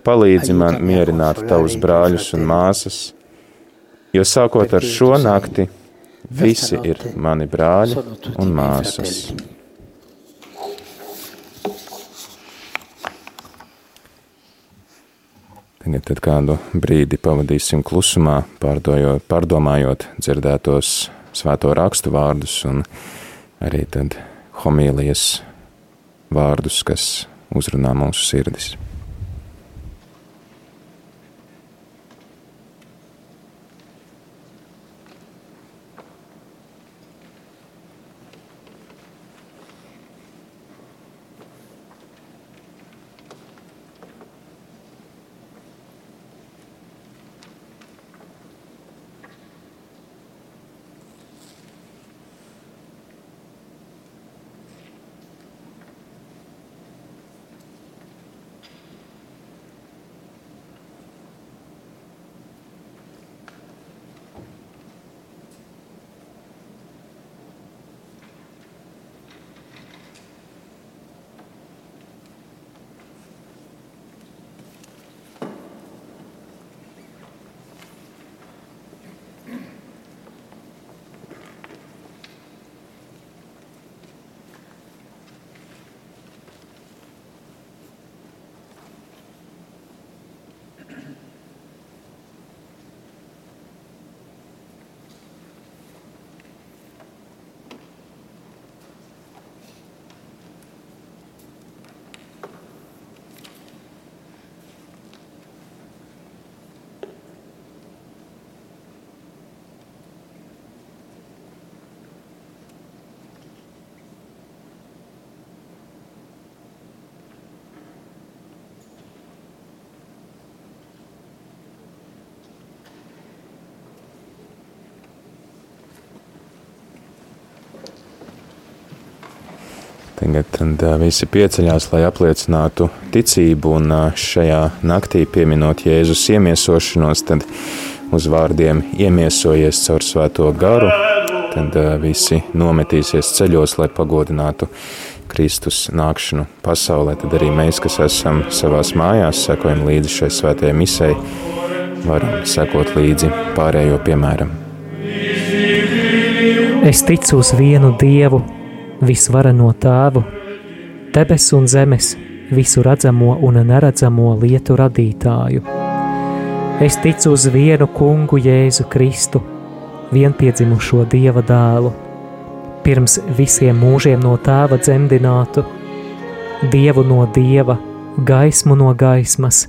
palīdzi man mierināt tavus brāļus un māsas, jo sākot ar šo nakti, Visi ir mani brāļi un māsas. Tagad tad kādu brīdi pavadīsim klusumā, pārdomājot dzirdētos svēto rakstu vārdus un arī tad homīlijas vārdus, kas uzrunā mūsu sirdis. Tagad visi pieceļās, lai apliecinātu ticību, un šajā naktī pieminot Jēzus iemiesošanos, tad uz vārdiem iemiesojies caur svēto garu, tad visi nometīsies ceļos, lai pagodinātu Kristus nākšanu pasaulē. Tad arī mēs, kas esam savās mājās, sekojam līdzi šai svētajai misei, varam sekot līdzi pārējo piemēram. Es ticu uz vienu Dievu visvarano tēvu, debesu un zemes, visu redzamo un neredzamo lietu radītāju. Es ticu uz vienu kungu Jēzu Kristu, vienpiedzimušo Dieva dēlu, pirms visiem mūžiem no tēva dzemdinātu, Dievu no Dieva, gaismu no gaismas,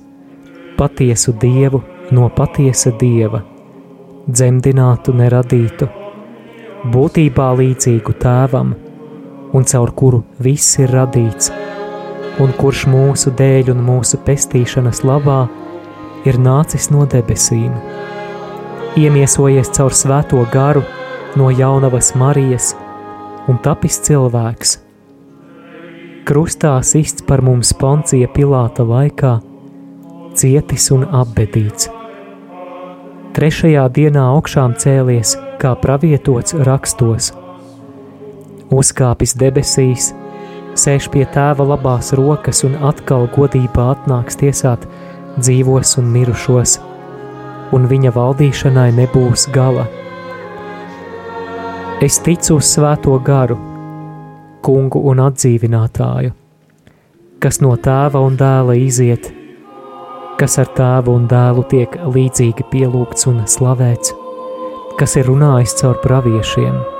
patiesu Dievu no patiesa Dieva, dzemdinātu neradītu, būtībā līdzīgu tēvam – un caur kuru viss ir radīts, un kurš mūsu dēļ un mūsu pestīšanas labā ir nācis no debesīm. Iemiesojies caur svēto garu no jaunavas Marijas un tapis cilvēks. Krustā sists par mums Poncija Pilāta laikā, cietis un apbedīts. Trešajā dienā augšām cēlies, kā pravietots rakstos. Uzkāpis debesīs, sēž pie tēva labās rokas un atkal godībā atnāks tiesāt dzīvos un mirušos, un viņa valdīšanai nebūs gala. Es ticu uz svēto garu, kungu un atdzīvinātāju, kas no tēva un dēla iziet, kas ar tēvu un dēlu tiek līdzīgi pielūgts un slavēts, kas ir runājis caur praviešiem.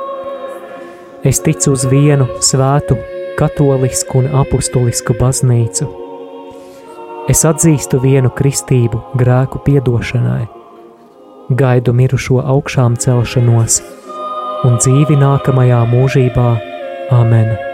Es ticu uz vienu svētu, katolisku un apustulisku baznīcu. Es atzīstu vienu kristību grēku piedošanai, gaidu mirušo augšām celšanos un dzīvi nākamajā mūžībā. Āmen!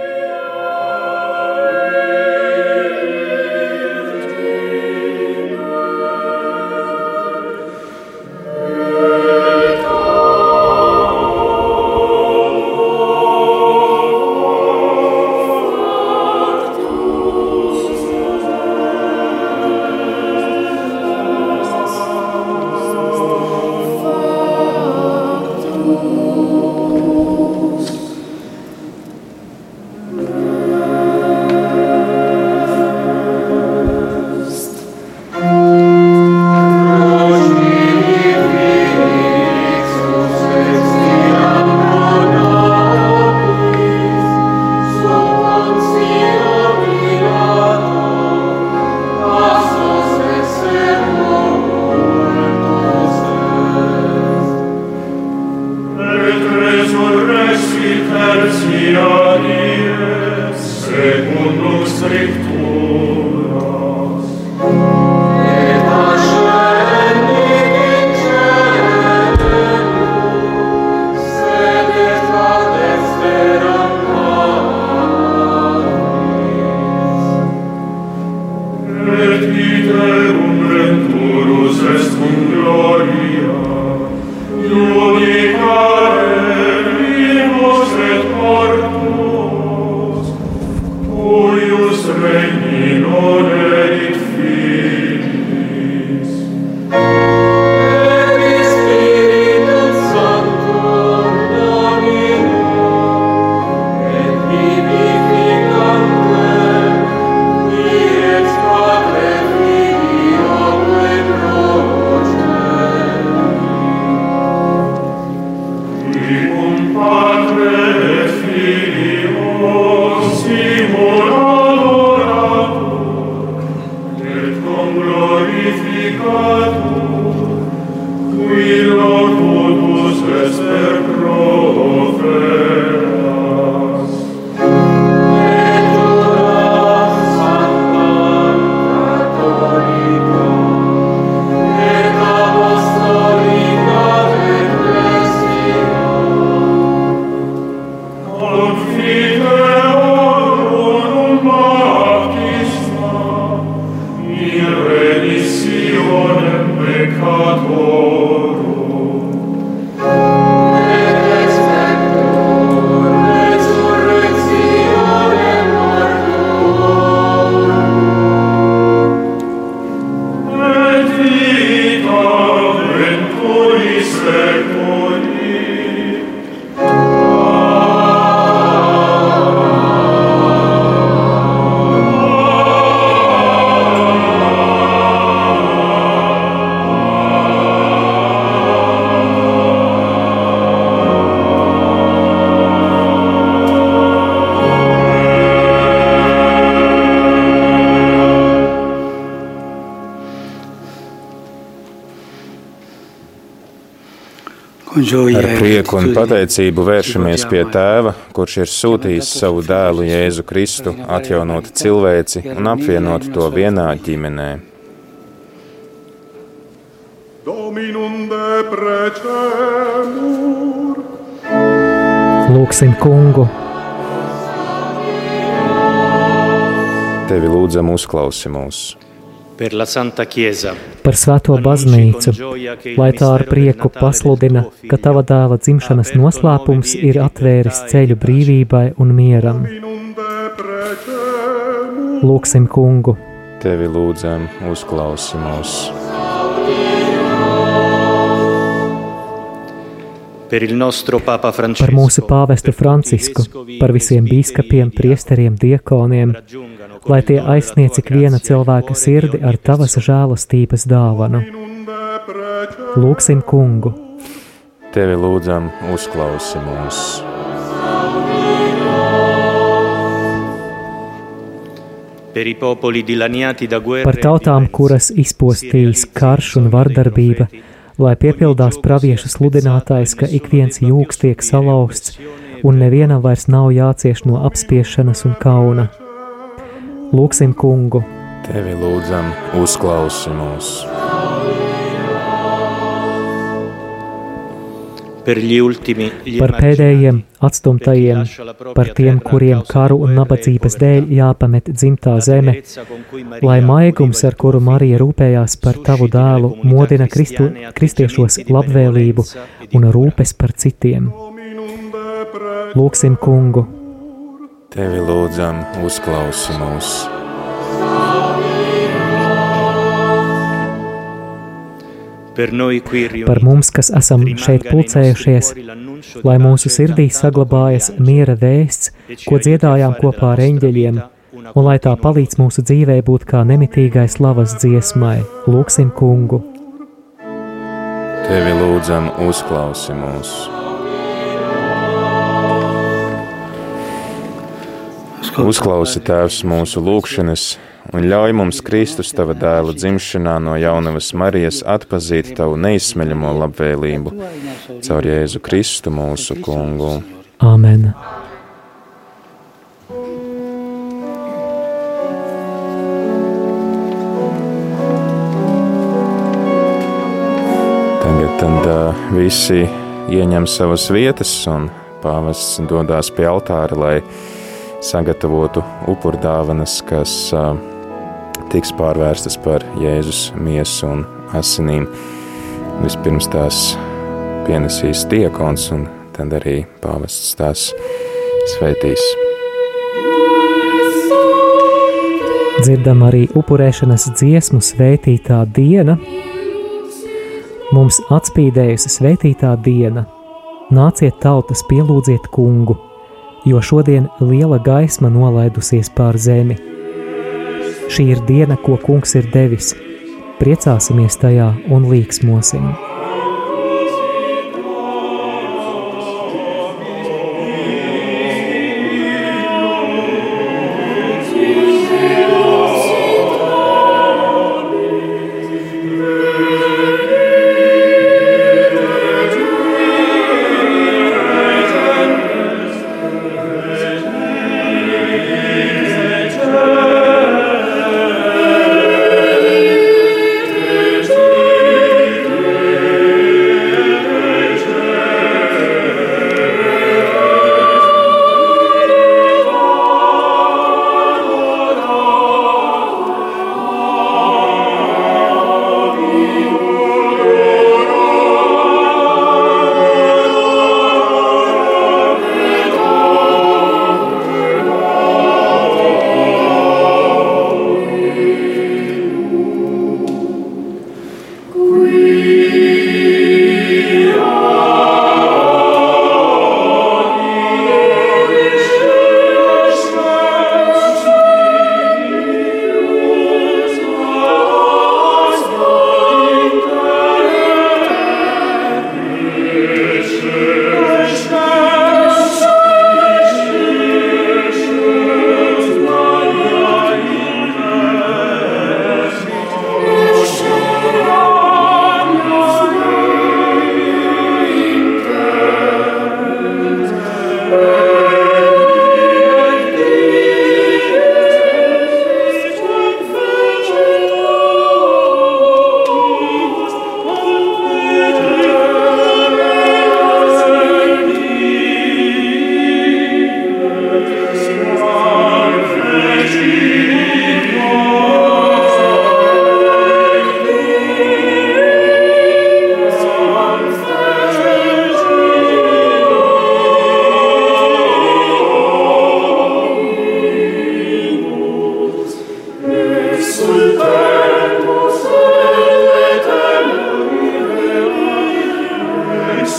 Ar prieku un pateicību vēršamies pie Tēva, kurš ir sūtījis savu dēlu Jēzu Kristu, atjaunot cilvēci un apvienot to vienā ģimenē. Lūksim kungu! Tevi lūdzam uzklausi mūsu! Par svēto baznīcu, lai tā ar prieku pasludina, ka tava dēla dzimšanas noslēpums ir atvēris ceļu brīvībai un mieram. Lūksim kungu! Tevi lūdzam, uzklausi mūsu. Par mūsu pāvestu Francisku, par visiem bīskapiem, priesteriem, diekoniem, lai tie aizsniedz ik viena cilvēka sirdi ar tavas žēlastības dāvanu. Lūksim kungu! Tevi lūdzam, uzklausi mūsu! Par tautām, kuras izpostījis karš un vardarbība, lai piepildās praviešu sludinātājs, ka ik viens jūgs tiek salauzts un nevienam vairs nav jācieš no apspiešanas un kauna. Lūksim kungu! Tevi lūdzam, uzklausi mūsu! par pēdējiem atstumtajiem, par tiem, kuriem karu un nabadzības dēļ jāpamet dzimtā zeme, lai maigums, ar kuru Marija rūpējās par tavu dēlu, modina Kristu, kristiešos labvēlību un rūpes par citiem. Lūksim kungu! Tevi lūdzam, uzklausi mūsu! par mums, kas esam šeit pulcējušies, lai mūsu sirdī saglabājas miera vēsts, ko dziedājām kopā ar eņģeļiem, un lai tā palīdz mūsu dzīvē būt kā nemitīgai slavas dziesmai. Lūksim kungu! Tevi lūdzam, uzklausi mūsu! Uzklausi Tēvs mūsu lūgšanas! un ļauj mums Kristus tava dēla dzimšanā no jaunavas Marijas atpazīt tavu neizsmeļamo labvēlību caur Jēzu Kristu mūsu kungu. Āmen! Tagad tad uh, visi ieņem savas vietas un pāvests dodās pie altāra, lai sagatavotu upurdāvanas, kas tiks pārvērstas par Jēzus miesu un asinīm. Vispirms tās pienesīs diekons, un tad arī pāvests tās svētīs. Dzirdam arī upurēšanas dziesmu svētītā diena. Mums atspīdējusi svētītā diena. Nāciet tautas, pielūdziet kungu, jo šodien liela gaisma nolaidusies pār zemi Šī ir diena, ko kungs ir devis. Priecāsimies tajā un līksmosim!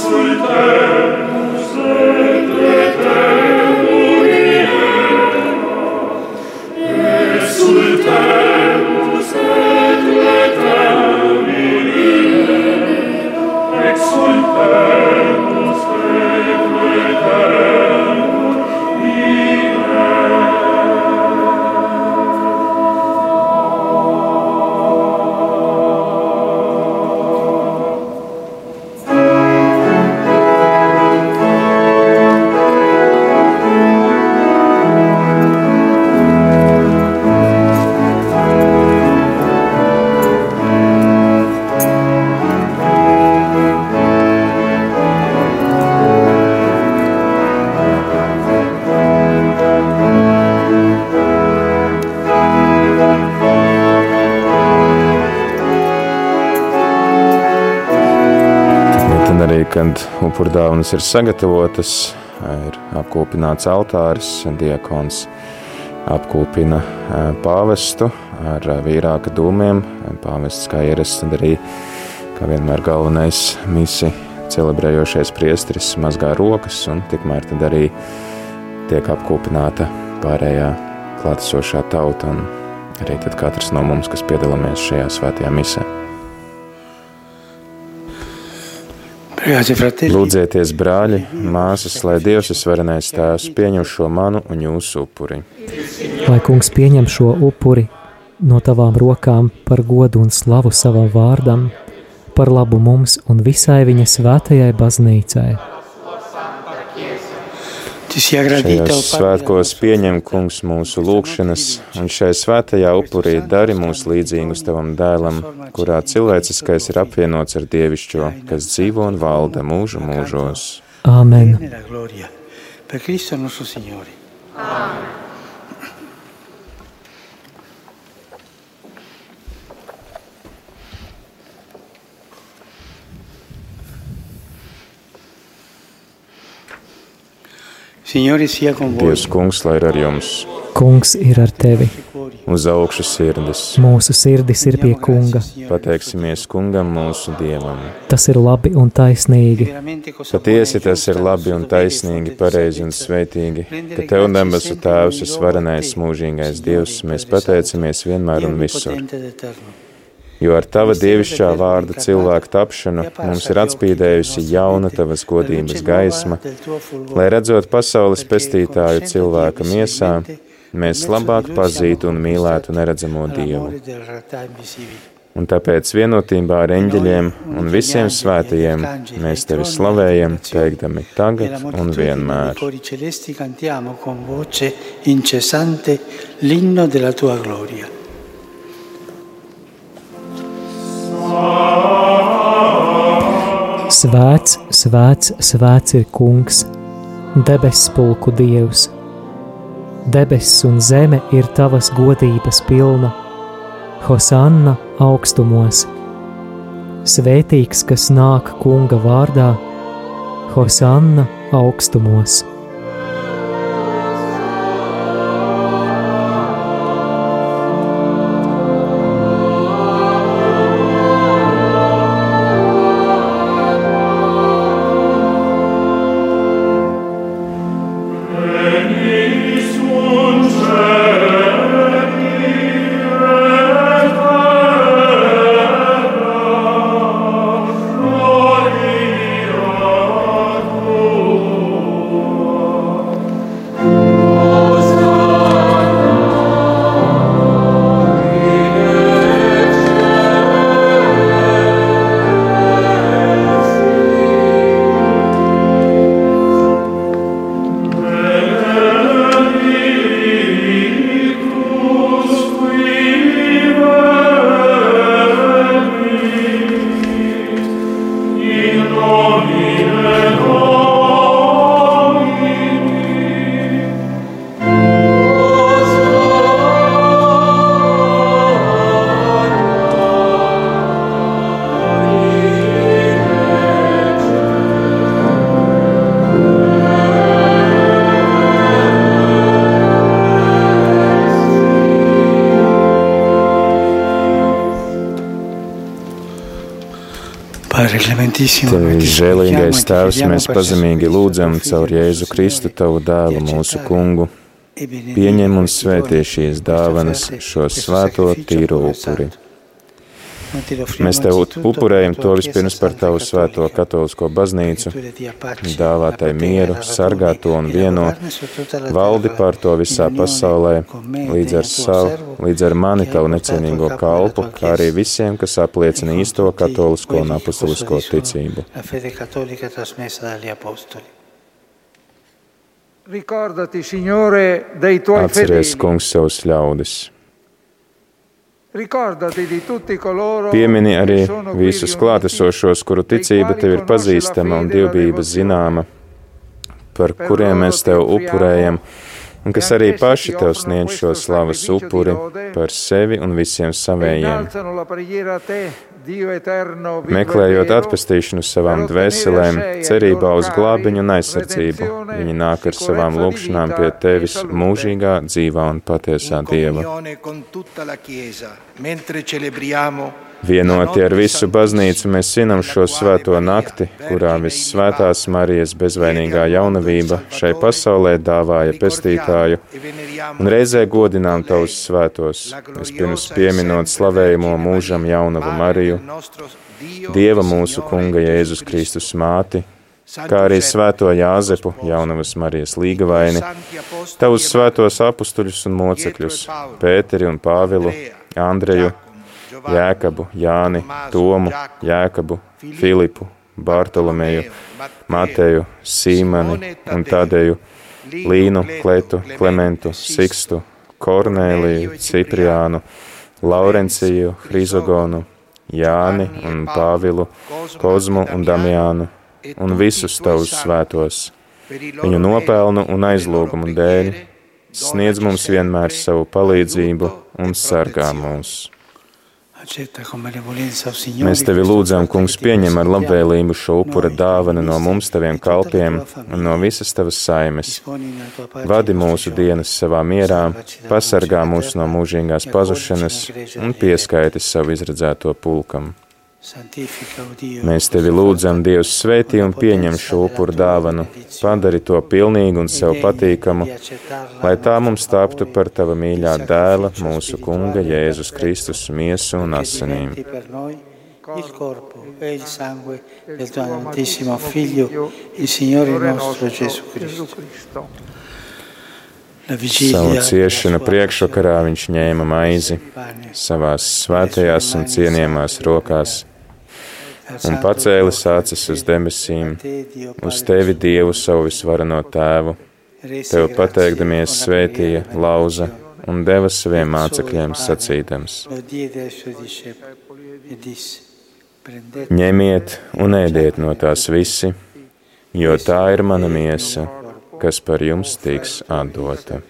su te kad upurdāvanas ir sagatavotas, ir apkopināts altāris, diakons apkopina pāvestu ar vīrāka dūmiem. Pāvests kā ierasts, tad arī, kā vienmēr galvenais misi celebrējošais priestris mazgā rokas, un tikmēr tad arī tiek apkopināta pārējā klātesošā tauta, un arī tad katrs no mums, kas piedalāmies šajā svētajā misē. Lūdzieties, brāļi, māsas, lai Dievs visvarenais tēvs pieņem šo manu un jūsu upuri. Lai kungs pieņem šo upuri no tavām rokām par godu un slavu savam vārdam, par labu mums un visai viņa svētajai baznīcai. Šajos svētkos pieņem kungs mūsu lūgšanas, un šai svētajā upurī dari mūs līdzīgus tavam dēlam, kurā cilvēciskais ir apvienots ar dievišķo, kas dzīvo un valda mūžu mūžos. Āmen! voi. Dievs kungs, lai ir ar jums, Kungs ir ar tevi. Uz augšu sirdis. Mūsu sirdis ir pie kunga. Pateiksimies kungam mūsu dievam. Tas ir labi un taisnīgi. Patiesi tas ir labi un taisnīgi, pareizi un sveitīgi, ka Tev debesu Tēvs, a te, mūžīgais Dievs, mēs pateicamies vienmēr un visur. Jo ar Tava dievišķā vārda cilvēku tapšanu mums ir atspīdējusi jauna Tavas godības gaisma, lai redzot pasaules pestītāju cilvēka miesā, mēs labāk pazītu un mīlētu neredzamo Dievu. Un tāpēc vienotībā ar eņģeļiem un visiem svētajiem mēs Tevi slavējam, teikdami tagad un vienmēr. Svēts, svēts, svēts ir kungs, debesu pulku dievs. Debesis un zeme ir tavas godības pilna, Hosanna augstumos. Svētīgs, kas nāk kunga vārdā, Hosanna augstumos. Tevi žēlīgais Tēvs, mēs pazemīgi lūdzam caur Jēzu Kristu, Tavu dēlu, mūsu kungu. Pieņem un doni, šīs dāvanas, šo svēto tīro upuri. Mēs Tev upurējam to vispirms par Tavu svēto katolisko baznīcu, dāvātai mieru, sargā to un vieno, valdi pār to visā pasaulē, līdz ar, savu, līdz ar mani Tavu necienīgo kalpu, kā arī visiem, kas apliecina īsto katolisko un apustulisko ticību. Atceries, kungs, savus ļaudis. Ricordati di tutti coloro Piemini arī visus klātesošos, kuru ticība tev ir pazīstama un fede la dievbība devozione. zināma, par kuriem mēs tev upurējam, un kas e arī paši tev sniedz šo slavas upuri par sevi un visiem e savējiem. Meklējot atpestīšanu savām dvēselēm, cerībā uz glābiņu un aizsardzību, viņi nāk ar savām lūgšanām pie e tevis mūžīgā, dzīvā un patiesā Dieva. Vienoti ar visu baznīcu mēs svinam šo svēto nakti, kurā vissvētās Marijas bezvainīgā jaunavība šai pasaulē dāvāja pestītāju, un reizē godinām tavus svētos, vispirms pieminot slavējamo mūžam jaunavu Mariju, Dieva mūsu Kunga Jēzus Kristus māti, kā arī svēto Jāzepu, jaunavas Marijas līgavaini, tavus svētos apustuļus un mocekļus, Pēteri un Pāvilu, Andreju, Jēkabu, Jāni, Tomu, Jēkabu, Filipu, Bartolomeju, Mateju, Sīmani un Tadeju, Līnu, Kletu, Klementu, Sikstu, Kornēliju, Cipriānu, Laurenciju, Hrizogonu, Jāni un Pāvilu, Kozmu un Damiānu un visus tavus svētos, viņu nopelnu un aizlūgumu dēļ, sniedz mums vienmēr savu palīdzību un sargā mūs. Accetta con benevolenza, o Signore, Mēs tevi lūdzam, kungs, pieņem ar labvēlību šo upura dāvanu no mums, taviem e la kalpiem un no visas tavas saimes. Vadi mūsu dienas savā mierā, pasargā mūs no mūžīgās e pazušanas un pieskaiti savu izredzēto pulkam. Mēs tevi lūdzam, Dievs, svētī un pieņem šo upuru dāvanu, padari to pilnīgu un sev patīkamu, lai tā mums taptu par tava mīļā dēla, mūsu kunga Jēzus Kristus miesu un asinīm. il corpo e il sangue del tuo amatissimo Figlio, il Signore nostro Gesù Cristo. Savu ciešanu priekšvakarā viņš ņēma maizi savās svētajās un cienījamās rokās un pacēlis acis uz debesīm, uz tevi Dievu savu visvarano tēvu, tev pateikdamies svētīja, lauza un deva saviem mācekļiem sacīdams. Ņemiet un ēdiet no tās visi, jo tā ir mana miesa, kas par jums tiks atdota.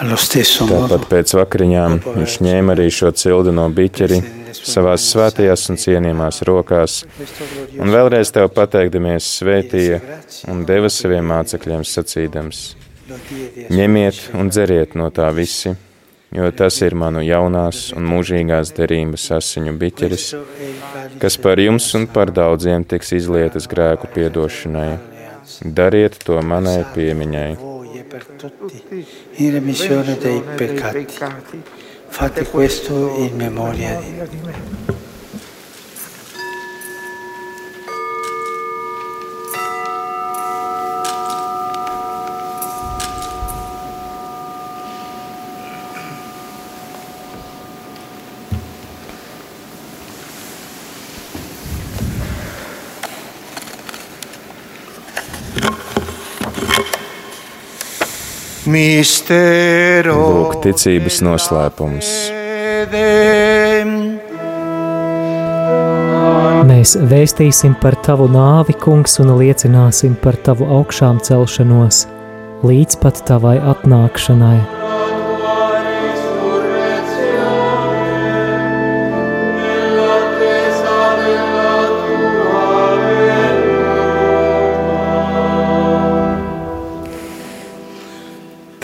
Tāpat pēc vakariņām viņš ņēma arī šo cildu no biķeri savās svētajās un cienījamās rokās, un vēlreiz tev pateikdamies svētīja un deva saviem mācekļiem sacīdams: Ņemiet un dzeriet no tā visi, jo tas ir manu jaunās un mūžīgās derības asiņu biķeris, kas par jums un par daudziem tiks izlietas grēku piedošanai. Dariet to manai piemiņai. e per tutti in remissione dei peccati. Fate questo in memoria di me. Lūk, ticības noslēpums. Mēs vēstīsim par tavu nāvi, kungs, un liecināsim par tavu augšām celšanos līdz pat tavai atnākšanai.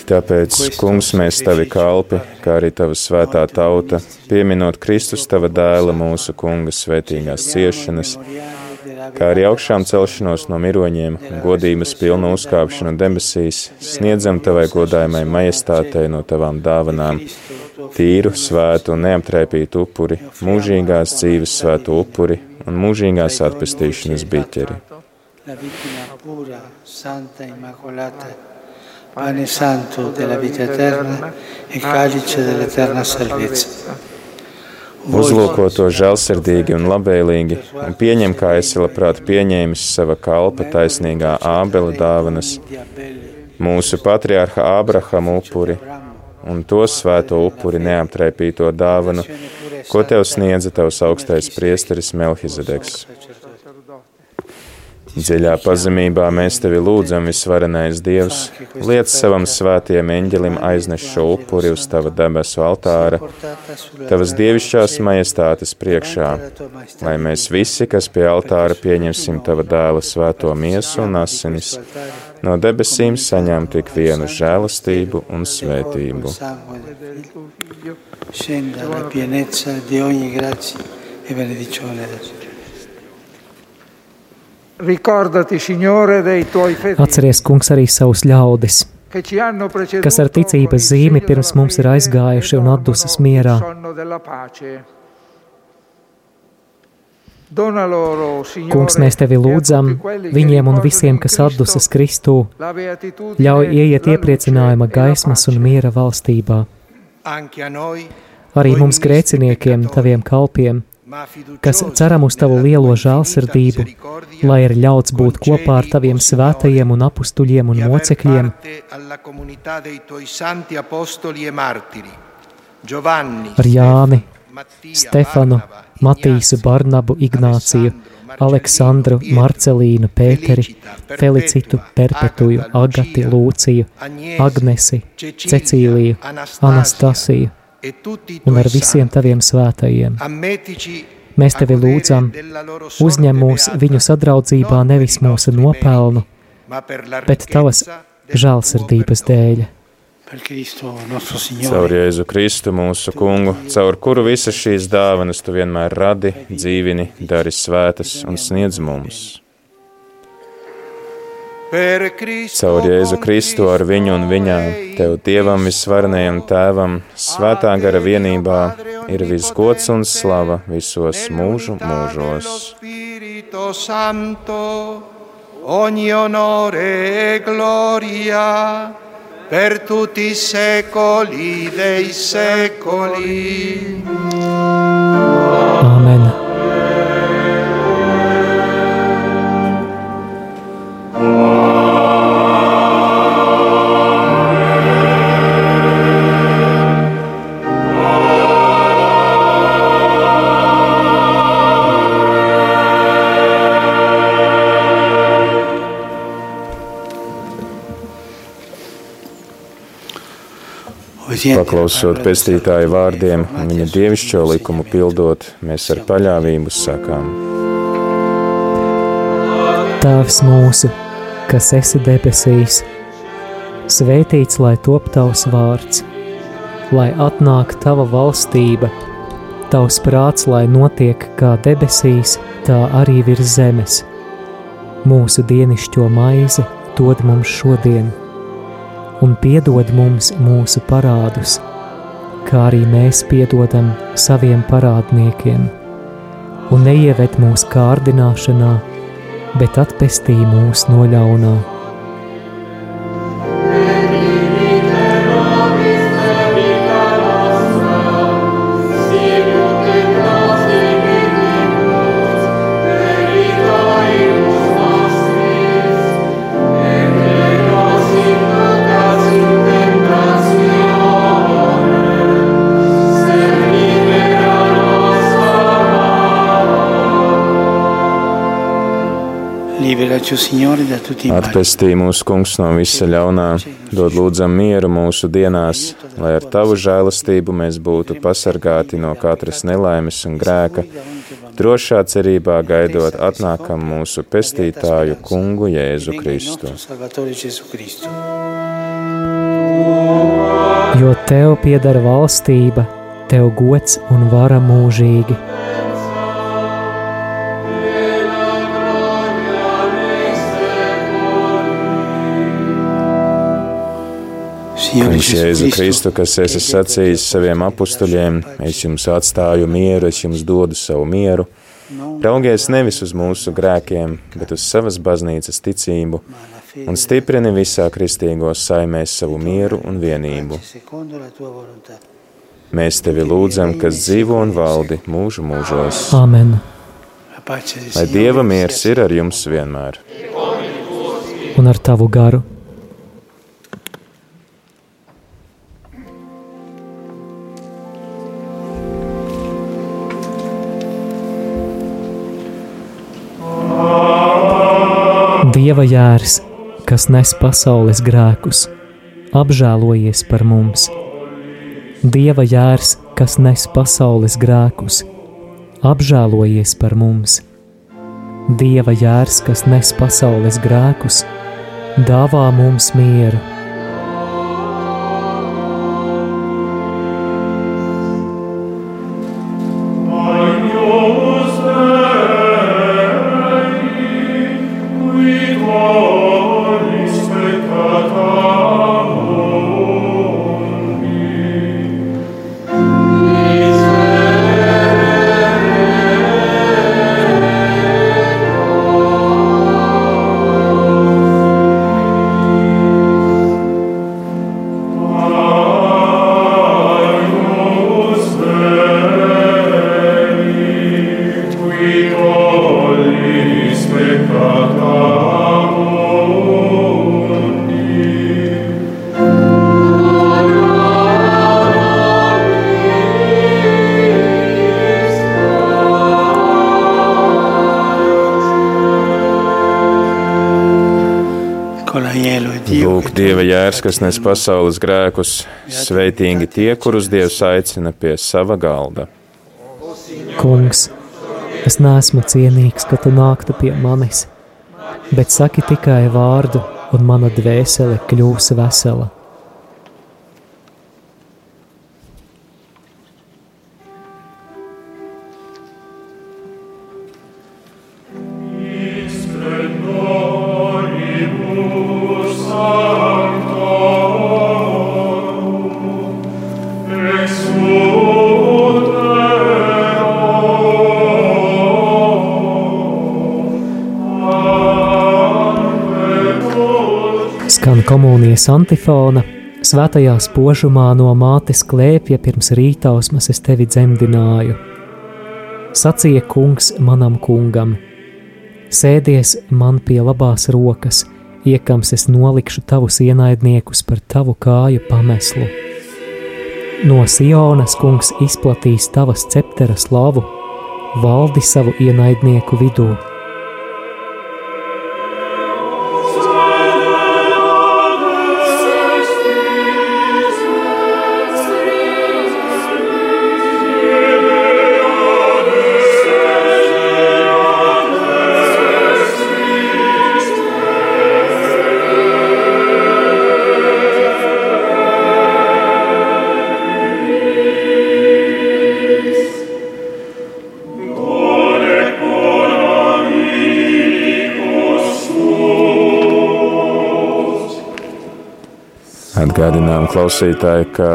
Tāpēc, kungs, mēs tavi kalpi, kā arī tava svētā tauta, pieminot Kristus tava dēla mūsu kunga svētīgās ciešanas, kā arī augšām celšanos no miroņiem, godības pilnu uzkāpšanu debesīs, sniedzam tavai godājumai majestātei no tavām dāvanām, tīru, svētu un neaptraipītu upuri, mūžīgās dzīves svētu upuri un mūžīgās atpestīšanas biķeri. La vittima pura, santa, immacolata, pane santo della vita eterna e calice dell'eterna salvezza. Uzlūko to žēlsirdīgi un labvēlīgi, un pieņem, kā esi labprāt pieņēmis sava kalpa taisnīgā ābela dāvanas, mūsu patriārha Ābrahama upuri un to svēto upuri neaptraipīto dāvanu, ko tev sniedza tavs augstais priesteris Melhizedeks. Dziļā pazemībā mēs tevi lūdzam, visvarenais Dievs, liec savam svētiem eņģelim aiznest šo upuri uz tava debesu altāra, tavas dievišķās majestātes priekšā, lai mēs visi, kas pie altāra pieņemsim tava dēla svēto miesu un asinis, no debesīm saņem tik vienu žēlastību un svētību. Scenda la pienezza di ogni grazia e benedicione del Signore. Ricordati, Signore, dei tuoi fedeli Atceries, kungs, arī savus ļaudis, che ci hanno preceduto kas ar ticības zīmi pirms mums ir aizgājuši un e atdusas mierā. Kungs, mēs tevi lūdzam viņiem un visiem, kas atdusas Kristū, ļauj ieiet iepriecinājuma e gaismas un miera valstībā. Anche a noi, Arī mums grēciniekiem, taviem kalpiem, kas ceram uz tavu lielo žēlsirdību, lai ir ļauts būt kopā ar taviem svētajiem un apustuļiem un mocekļiem, e ar Jāni, Stefanu, Matīsu, Barnabu, Ignāciju, Aleksandru, Marcelīnu, Pēteri, Felicitu, Perpetuju, Agati, Lūciju, Agnesi, Cecīliju, Anastasiju un ar visiem taviem svētajiem. Mēs tevi lūdzam, uzņem mūs viņu sadraudzībā nevis mūsu nopelnu, bet tavas perdono. dēļ. Caur. Jēzu Kristu, mūsu kungu, caur kuru visas šīs dāvanas tu vienmēr radi, dzīvini, dari svētas un sniedz mums. Per Cristo Caur Jēzu Kristu ar viņu un viņā, tev Dievam visvarenajam tēvam, svētā gara vienībā, ir viss gods un slava visos mūžu mūžos. Ogni onore e gloria per tutti i secoli dei secoli. Āmen! Obbediente Paklausot pestītāju vārdiem un viņa dievišķo likumu pildot, mēs ar paļāvību sakām. Tēvs mūsu, kas esi debesīs, svētīts lai top tavs vārds, lai atnāk tava valstība, tavs prāts, lai notiek kā debesīs, tā arī virs zemes. Mūsu dienišķo maizi dod mums šodien, un piedod mums mūsu parādus, kā arī mēs piedodam saviem parādniekiem, un neieved mūsu kārdināšanā, bet atpestī mūs no ļaunā. Atpestī mūsu kungs no visa ļaunā, dod lūdzam mieru mūsu dienās, lai ar tavu žēlastību mēs būtu pasargāti no katras nelaimes un grēka, drošā cerībā gaidot atnākam mūsu pestītāju kungu Jēzu Kristu. Jo Tev piedara valstība, Tev gods un vara mūžīgi. Kungs, Jēzu Kristu, kas esi sacījis saviem apstuļiem, es jums atstāju mieru, es jums dodu savu mieru. Raugies nevis uz mūsu grēkiem, bet uz savas baznīcas ticību un stiprini visā kristīgo saimēs savu mieru un vienību. Mēs tevi lūdzam, kas dzīvo un valdi mūžu mūžos. Āmen! Lai Dieva miers ir ar jums vienmēr. Un ar tavu garu. Dieva jērs, kas nes pasaules grēkus, apžēlojies par mums. Dieva jērs, kas nes pasaules grēkus, apžēlojies par mums. Dieva jērs, kas nes pasaules grēkus, dāvā mums mieru. Jērs, kas nes pasaules grēkus, sveitīgi tie, kurus Dievs aicina pie sava galda. Kungs, es neesmu cienīgs, ka tu nāktu pie manis, bet saki tikai vārdu, un mana dvēsele kļūs vesela. Komunijas antifona, svētajā spožumā no mātes klēpja pirms rītausmas es tevi dzemdināju. Sacīja kungs manam kungam: Sēdies man pie labās rokas, iekams es nolikšu tavus ienaidniekus par tavu kāju pameslu. No Sionas kungs izplatīs tavas ceptera slavu, valdi savu ienaidnieku vidū. Atgādinām klausītāji, ka,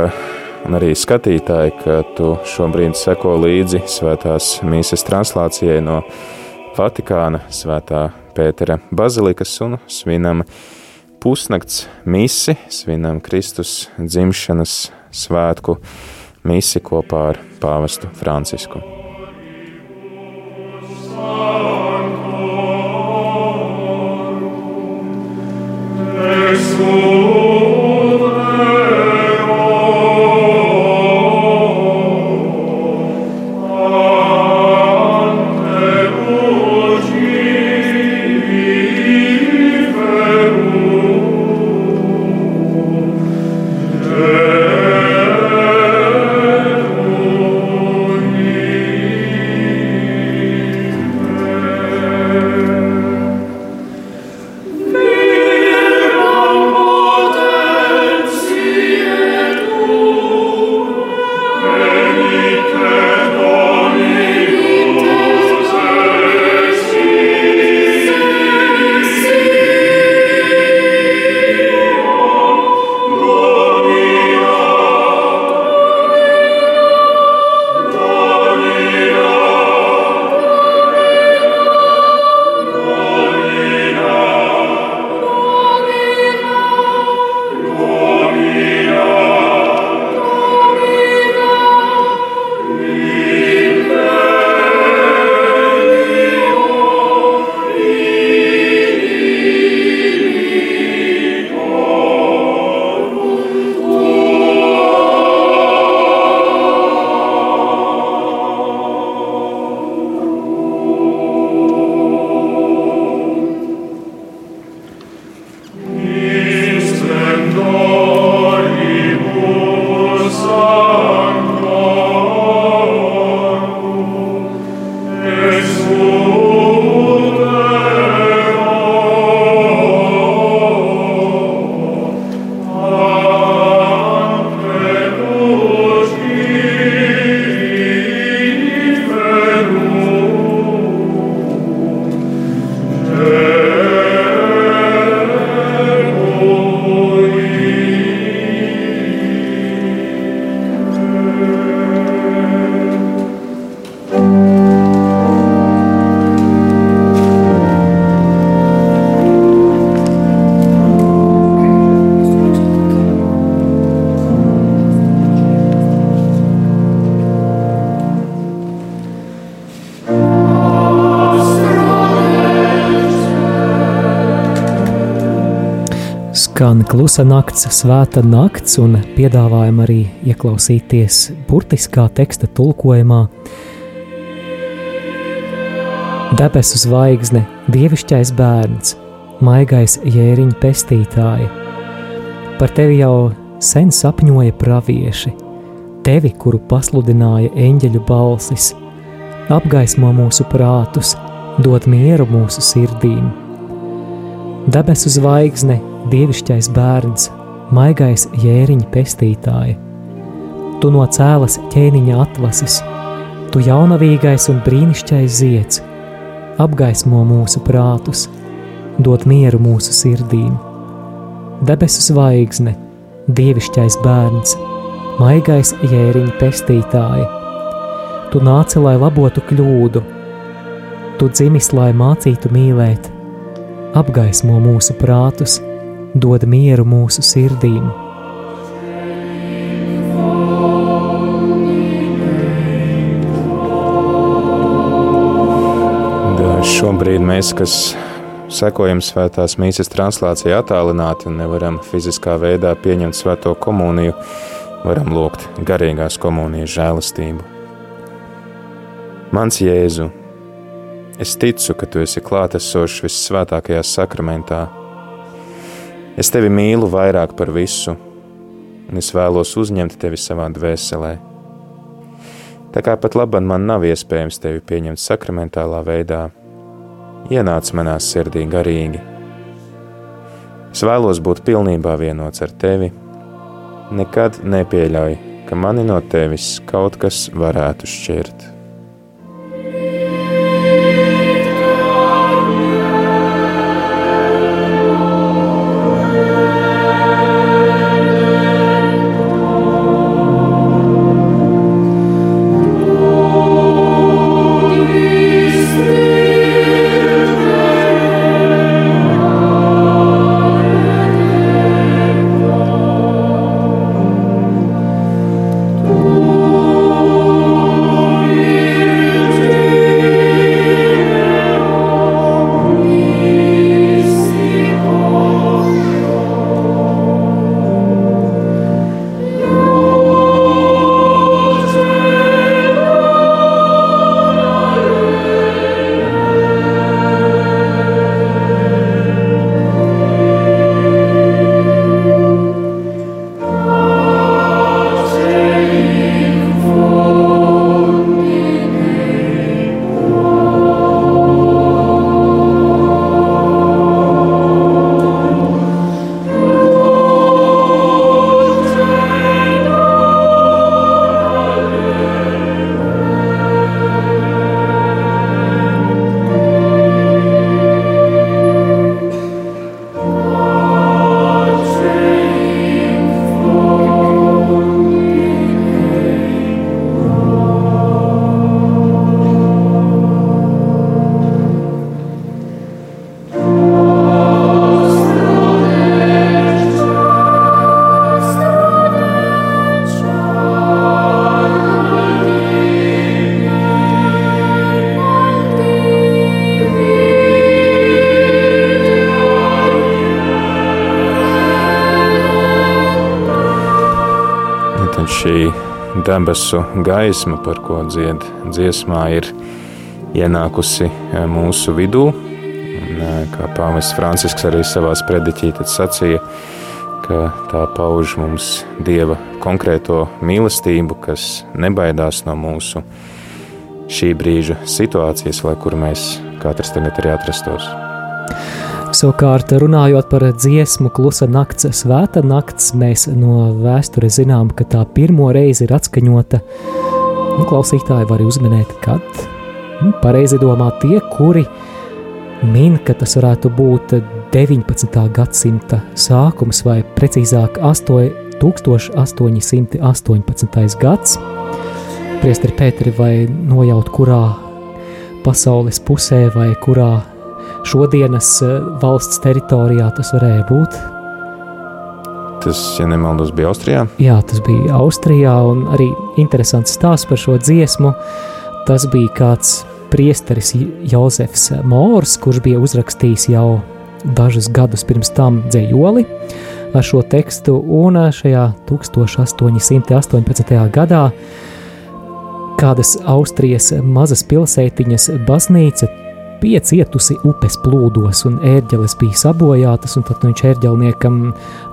un arī skatītāji, ka tu šobrīd seko līdzi svētās mīsas translācijai no Vatikāna svētā Pētera bazilikas un svinam pusnakts misi, svinam Kristus dzimšanas svētku misi kopā ar pāvestu Francisku. Skan klusa nakts, svēta nakts, un piedāvājam arī ieklausīties burtiskā teksta tulkojumā. Debesu zvaigzne, dievišķais bērns, maigais jēriņa pestītāja. Par tevi jau sen sapņoja pravieši, tevi, kuru pasludināja eņģeļu balsis, apgaismo mūsu prātus, dod mieru mūsu sirdīm. Debesu zvaigzne, dievišķais bērns, maigais jēriņa pestītāja. Tu no cēlas ķēniņa atlases, tu jaunavīgais un brīnišķais zieds, apgaismo mūsu prātus, dod mieru mūsu sirdīm. Debesu zvaigzne, dievišķais bērns, maigais jēriņa pestītāja. Tu nāci, lai labotu kļūdu, tu dzimis, lai mācītu mīlēt, apgaismo mūsu prātus, dod mieru mūsu sirdīm. Šobrīd mēs, kas sekojam svētās mīsas translācijai attālināti un nevaram fiziskā veidā pieņemt svēto komuniju, varam lūgt garīgās komunijas žēlastību. Mans Jēzu, es ticu, ka Tu esi klātesošs vissvētākajā sakramentā, Es tevi mīlu vairāk par visu, un es vēlos uzņemt tevi savā dvēselē. Tā kā pat labam man nav iespējams tevi pieņemt sakramentālā veidā, ienāc manā sirdī garīgi. Es vēlos būt pilnībā vienots ar tevi. Nekad nepieļauj, ka mani no tevis kaut kas varētu šķirt. Debesu gaisma, par ko dzied dziesmā, ir ienākusi mūsu vidū. Un, kā pāvests Francisks arī savā prediķī sacīja, ka tā pauž mums Dieva konkrēto mīlestību, kas nebaidās no mūsu šī brīža situācijas, lai kur mēs katrs tagad arī atrastos. Savukārt, runājot par dziesmu, klusa nakts, svēta nakts, mēs no vēstures zinām, ka tā pirmo reizi ir atskaņota. Nu, klausītāji var uzminēt, kad nu, pareizi domā tie, kuri min, ka tas varētu būt 19. gadsimta sākums vai precīzāk 1818. gads. Priesteri Pēteri vai nojaut kurā pasaules pusē vai kurā šodienas eh, valsts teritorijā tas varēja būt. Tas, ja nemaldos, bija Austrijā? Jā, tas bija Austrijā, un arī interesants stāsts par šo dziesmu. Tas bija kāds priesteris Jozefs Mors, kurš bija uzrakstījis jau dažus gadus pirms tam dzējoli ar šo tekstu, un šajā 1818. gadā kādas Austrijas mazas pilsētiņas baznīca piecietusi upes plūdos, un ērģeles bija sabojātas, un tad viņš ērģelniekam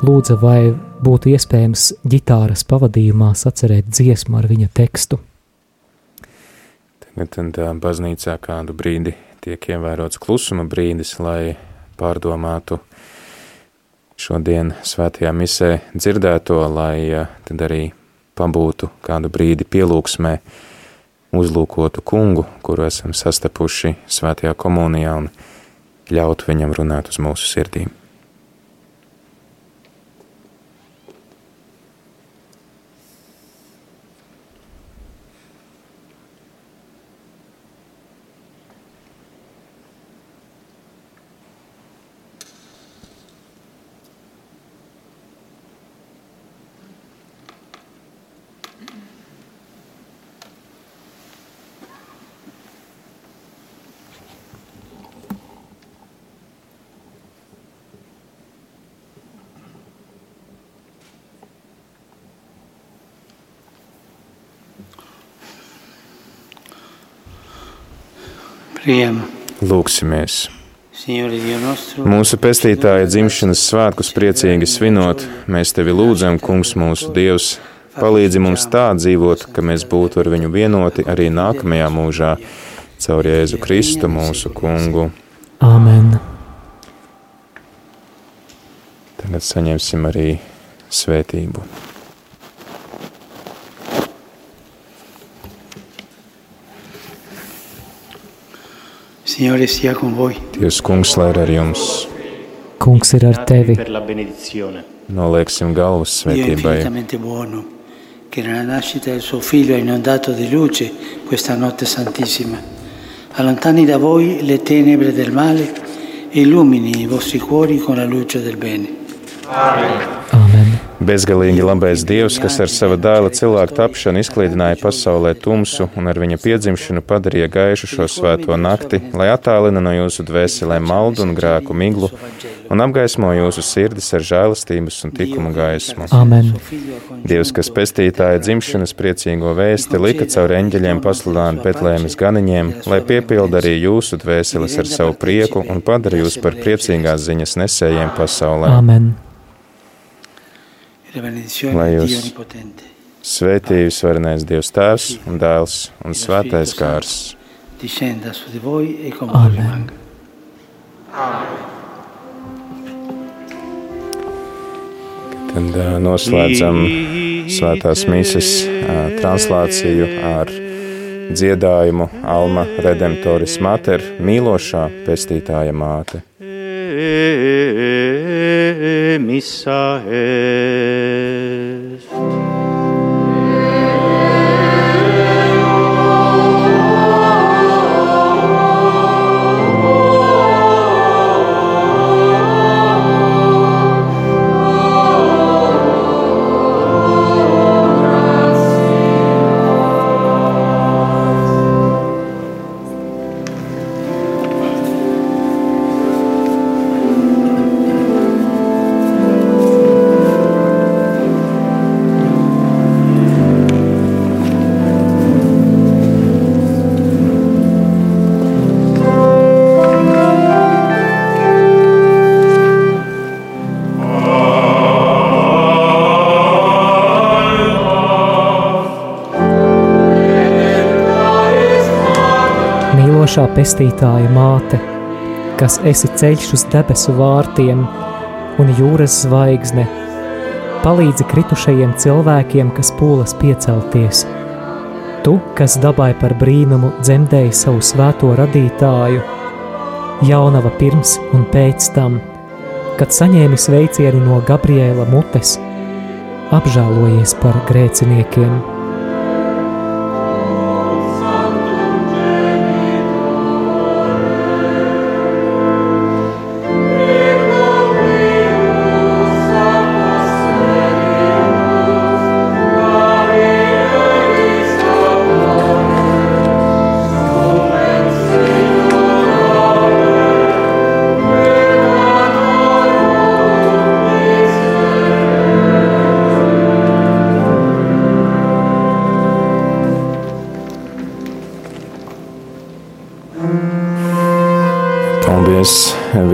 lūdza, vai būtu iespējams ģitāras pavadījumā sacerēt dziesmu ar viņa tekstu. Tagad tā baznīcā kādu brīdi tiek ievērots klusuma brīdis, lai pārdomātu šodien svētajā misē dzirdēto, lai tad arī pabūtu kādu brīdi pielūgsmē, uzlūkotu kungu, kuru esam sastapuši svētajā komunijā un ļautu viņam runāt uz mūsu sirdīm. Lūksimies! Mūsu pestītāja dzimšanas svētkus priecīgi svinot, mēs tevi lūdzam, Kungs, mūsu Dievs, palīdzi mums tā dzīvot, ka mēs būtu ar viņu vienoti arī nākamajā mūžā, caur Jēzu Kristu, mūsu Kungu. Āmen! Tagad saņemsim arī svētību. Signore sia con voi. Dievs kungs, lai ir ar jums. Kungs ir ar tevi. Nolieksim galvas svētībai. che nella nascita del suo figlio ha inondato di luce questa notte santissima. Allontani da voi le tenebre del male e illumini i vostri cuori con la luce del bene. Amen. Bezgalīgi labais Dievs, kas ar sava dēla cilvēku tapšanu izklīdināja pasaulē tumsu un ar viņa piedzimšanu padarīja gaišu šo svēto nakti, lai attālina no jūsu dvēselēm maldu un grēku miglu un apgaismo jūsu sirdis ar žēlastības un tikuma gaismu. Amen. Dievs, kas pestītāja dzimšanas priecīgo vēsti, lika caur eņģeļiem pasludināt Betlēmas ganiņiem, lai piepilda arī jūsu dvēseles ar savu prieku un padara jūs par priecīgās ziņas nesējiem pasaulē. Amen lai jūs svētī visvarenais Dievs Tēvs un Dēls un Svētais Gārs. E Amen. Tad uh, noslēdzam svētās mīsas uh, translāciju ar dziedājumu Alma Redemptoris Mater, mīlošā pestītāja māte. missae. Radošā pestītāja māte, kas esi ceļš uz debesu vārtiem un jūras zvaigzne, palīdzi kritušajiem cilvēkiem, kas pūlas piecelties. Tu, kas dabai par brīnumu dzemdēji savu svēto radītāju, jaunava pirms un pēc tam, kad saņēmi sveicienu no Gabriela mutes, apžēlojies par grēciniekiem.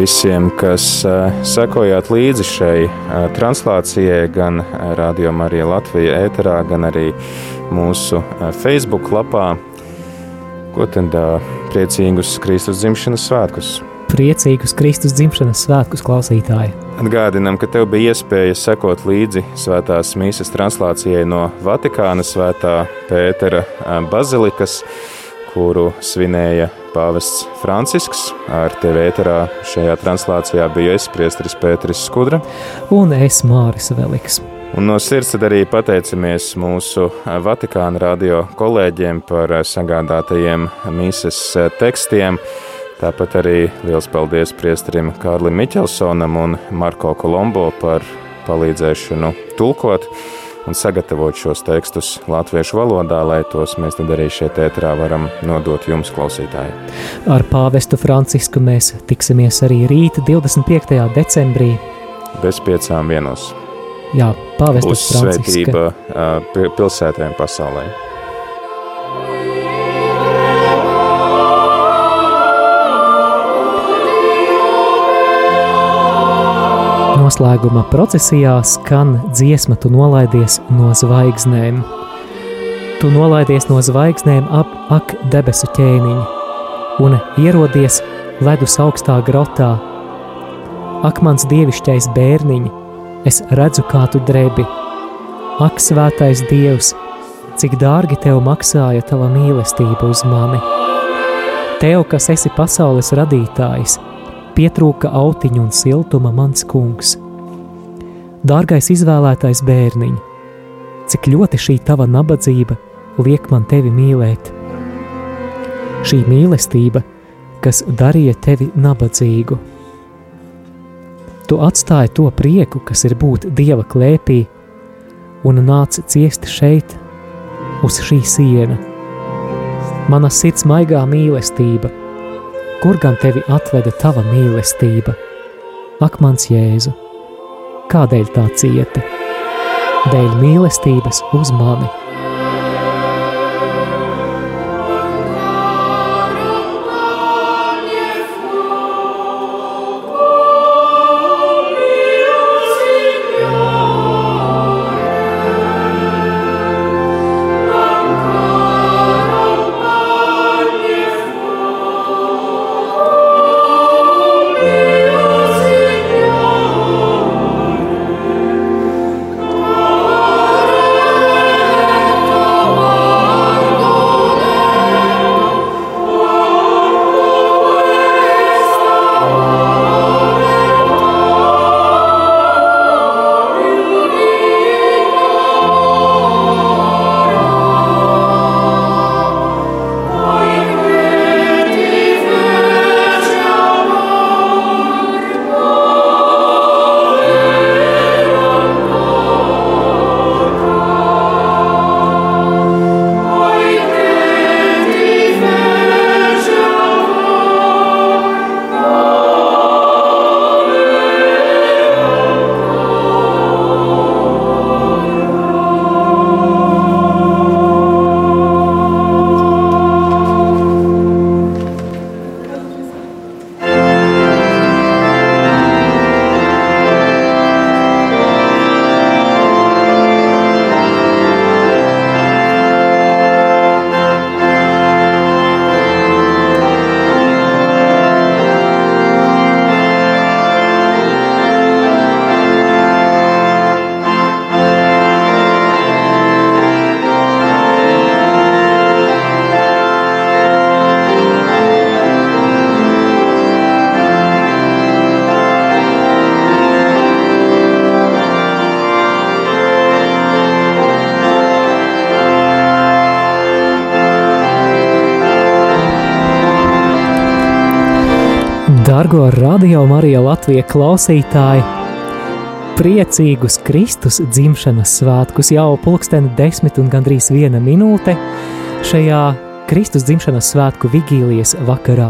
Visiem, kas sekojāt līdzi šai translācijai, gan Radio Marija Latvija ēterā, gan arī mūsu Facebook lapā. Ko tad priecīgus Kristus dzimšanas svētkus? Priecīgus Kristus dzimšanas svētkus klausītāji! Atgādinām, ka tev bija iespēja sekot līdzi svētās mīsas translācijai no Vatikāna svētā Pētera bazilikas, kuru svinēja pāvests Francisks. Ar tevi ēterā šajā translācijā bija es, priesteris Pēteris Skudra. Un es, Māris Veliks. Un no sirds arī pateicamies mūsu Vatikāna radio kolēģiem par sagādātajiem mīsas tekstiem. Tāpat arī liels paldies priesterim Kārlim Miķelsonam un Marko Kolombo par palīdzēšanu tulkot un sagatavot šos tekstus latviešu valodā, lai tos mēs tad arī šeit ētrā varam nodot jums, klausītāji. Ar pāvestu Francisku mēs tiksimies arī rīt, 25. decembrī. Bez piecām vienos. Jā, pāvestas Franciska. Uzsvētība pilsētēm pasaulē. Noslēguma procesijā skan dziesma, tu nolaidies no zvaigznēm. Tu nolaidies no zvaigznēm ap ak debesu ķēniņu, un ierodies ledus augstā grotā. Ak, mans dievišķais bērniņ, es redzu, kā tu drebi. Ak, svētais dievs, cik dārgi tev maksāja tava mīlestība uz mani. Tev, kas esi pasaules radītājs, pietrūka autiņu un siltuma mans kungs. Dārgais izvēlētais bērniņ, cik ļoti šī tava nabadzība liek man tevi mīlēt. Šī mīlestība, kas darīja tevi nabadzīgu. Tu atstāji to prieku, kas ir būt dieva klēpī, un nāci ciest šeit, uz šī siena. Mana sirds maigā mīlestība – kur gan tevi atveda tava mīlestība? Ak, mans Jēzu, kādēļ tā cieti? Dēļ mīlestības uz mani! Radio Marija Latvija klausītāji, priecīgus Kristus dzimšanas svētkus jau pulksteni desmit un gandrīz viena minūte šajā Kristus dzimšanas svētku vigīlijas vakarā.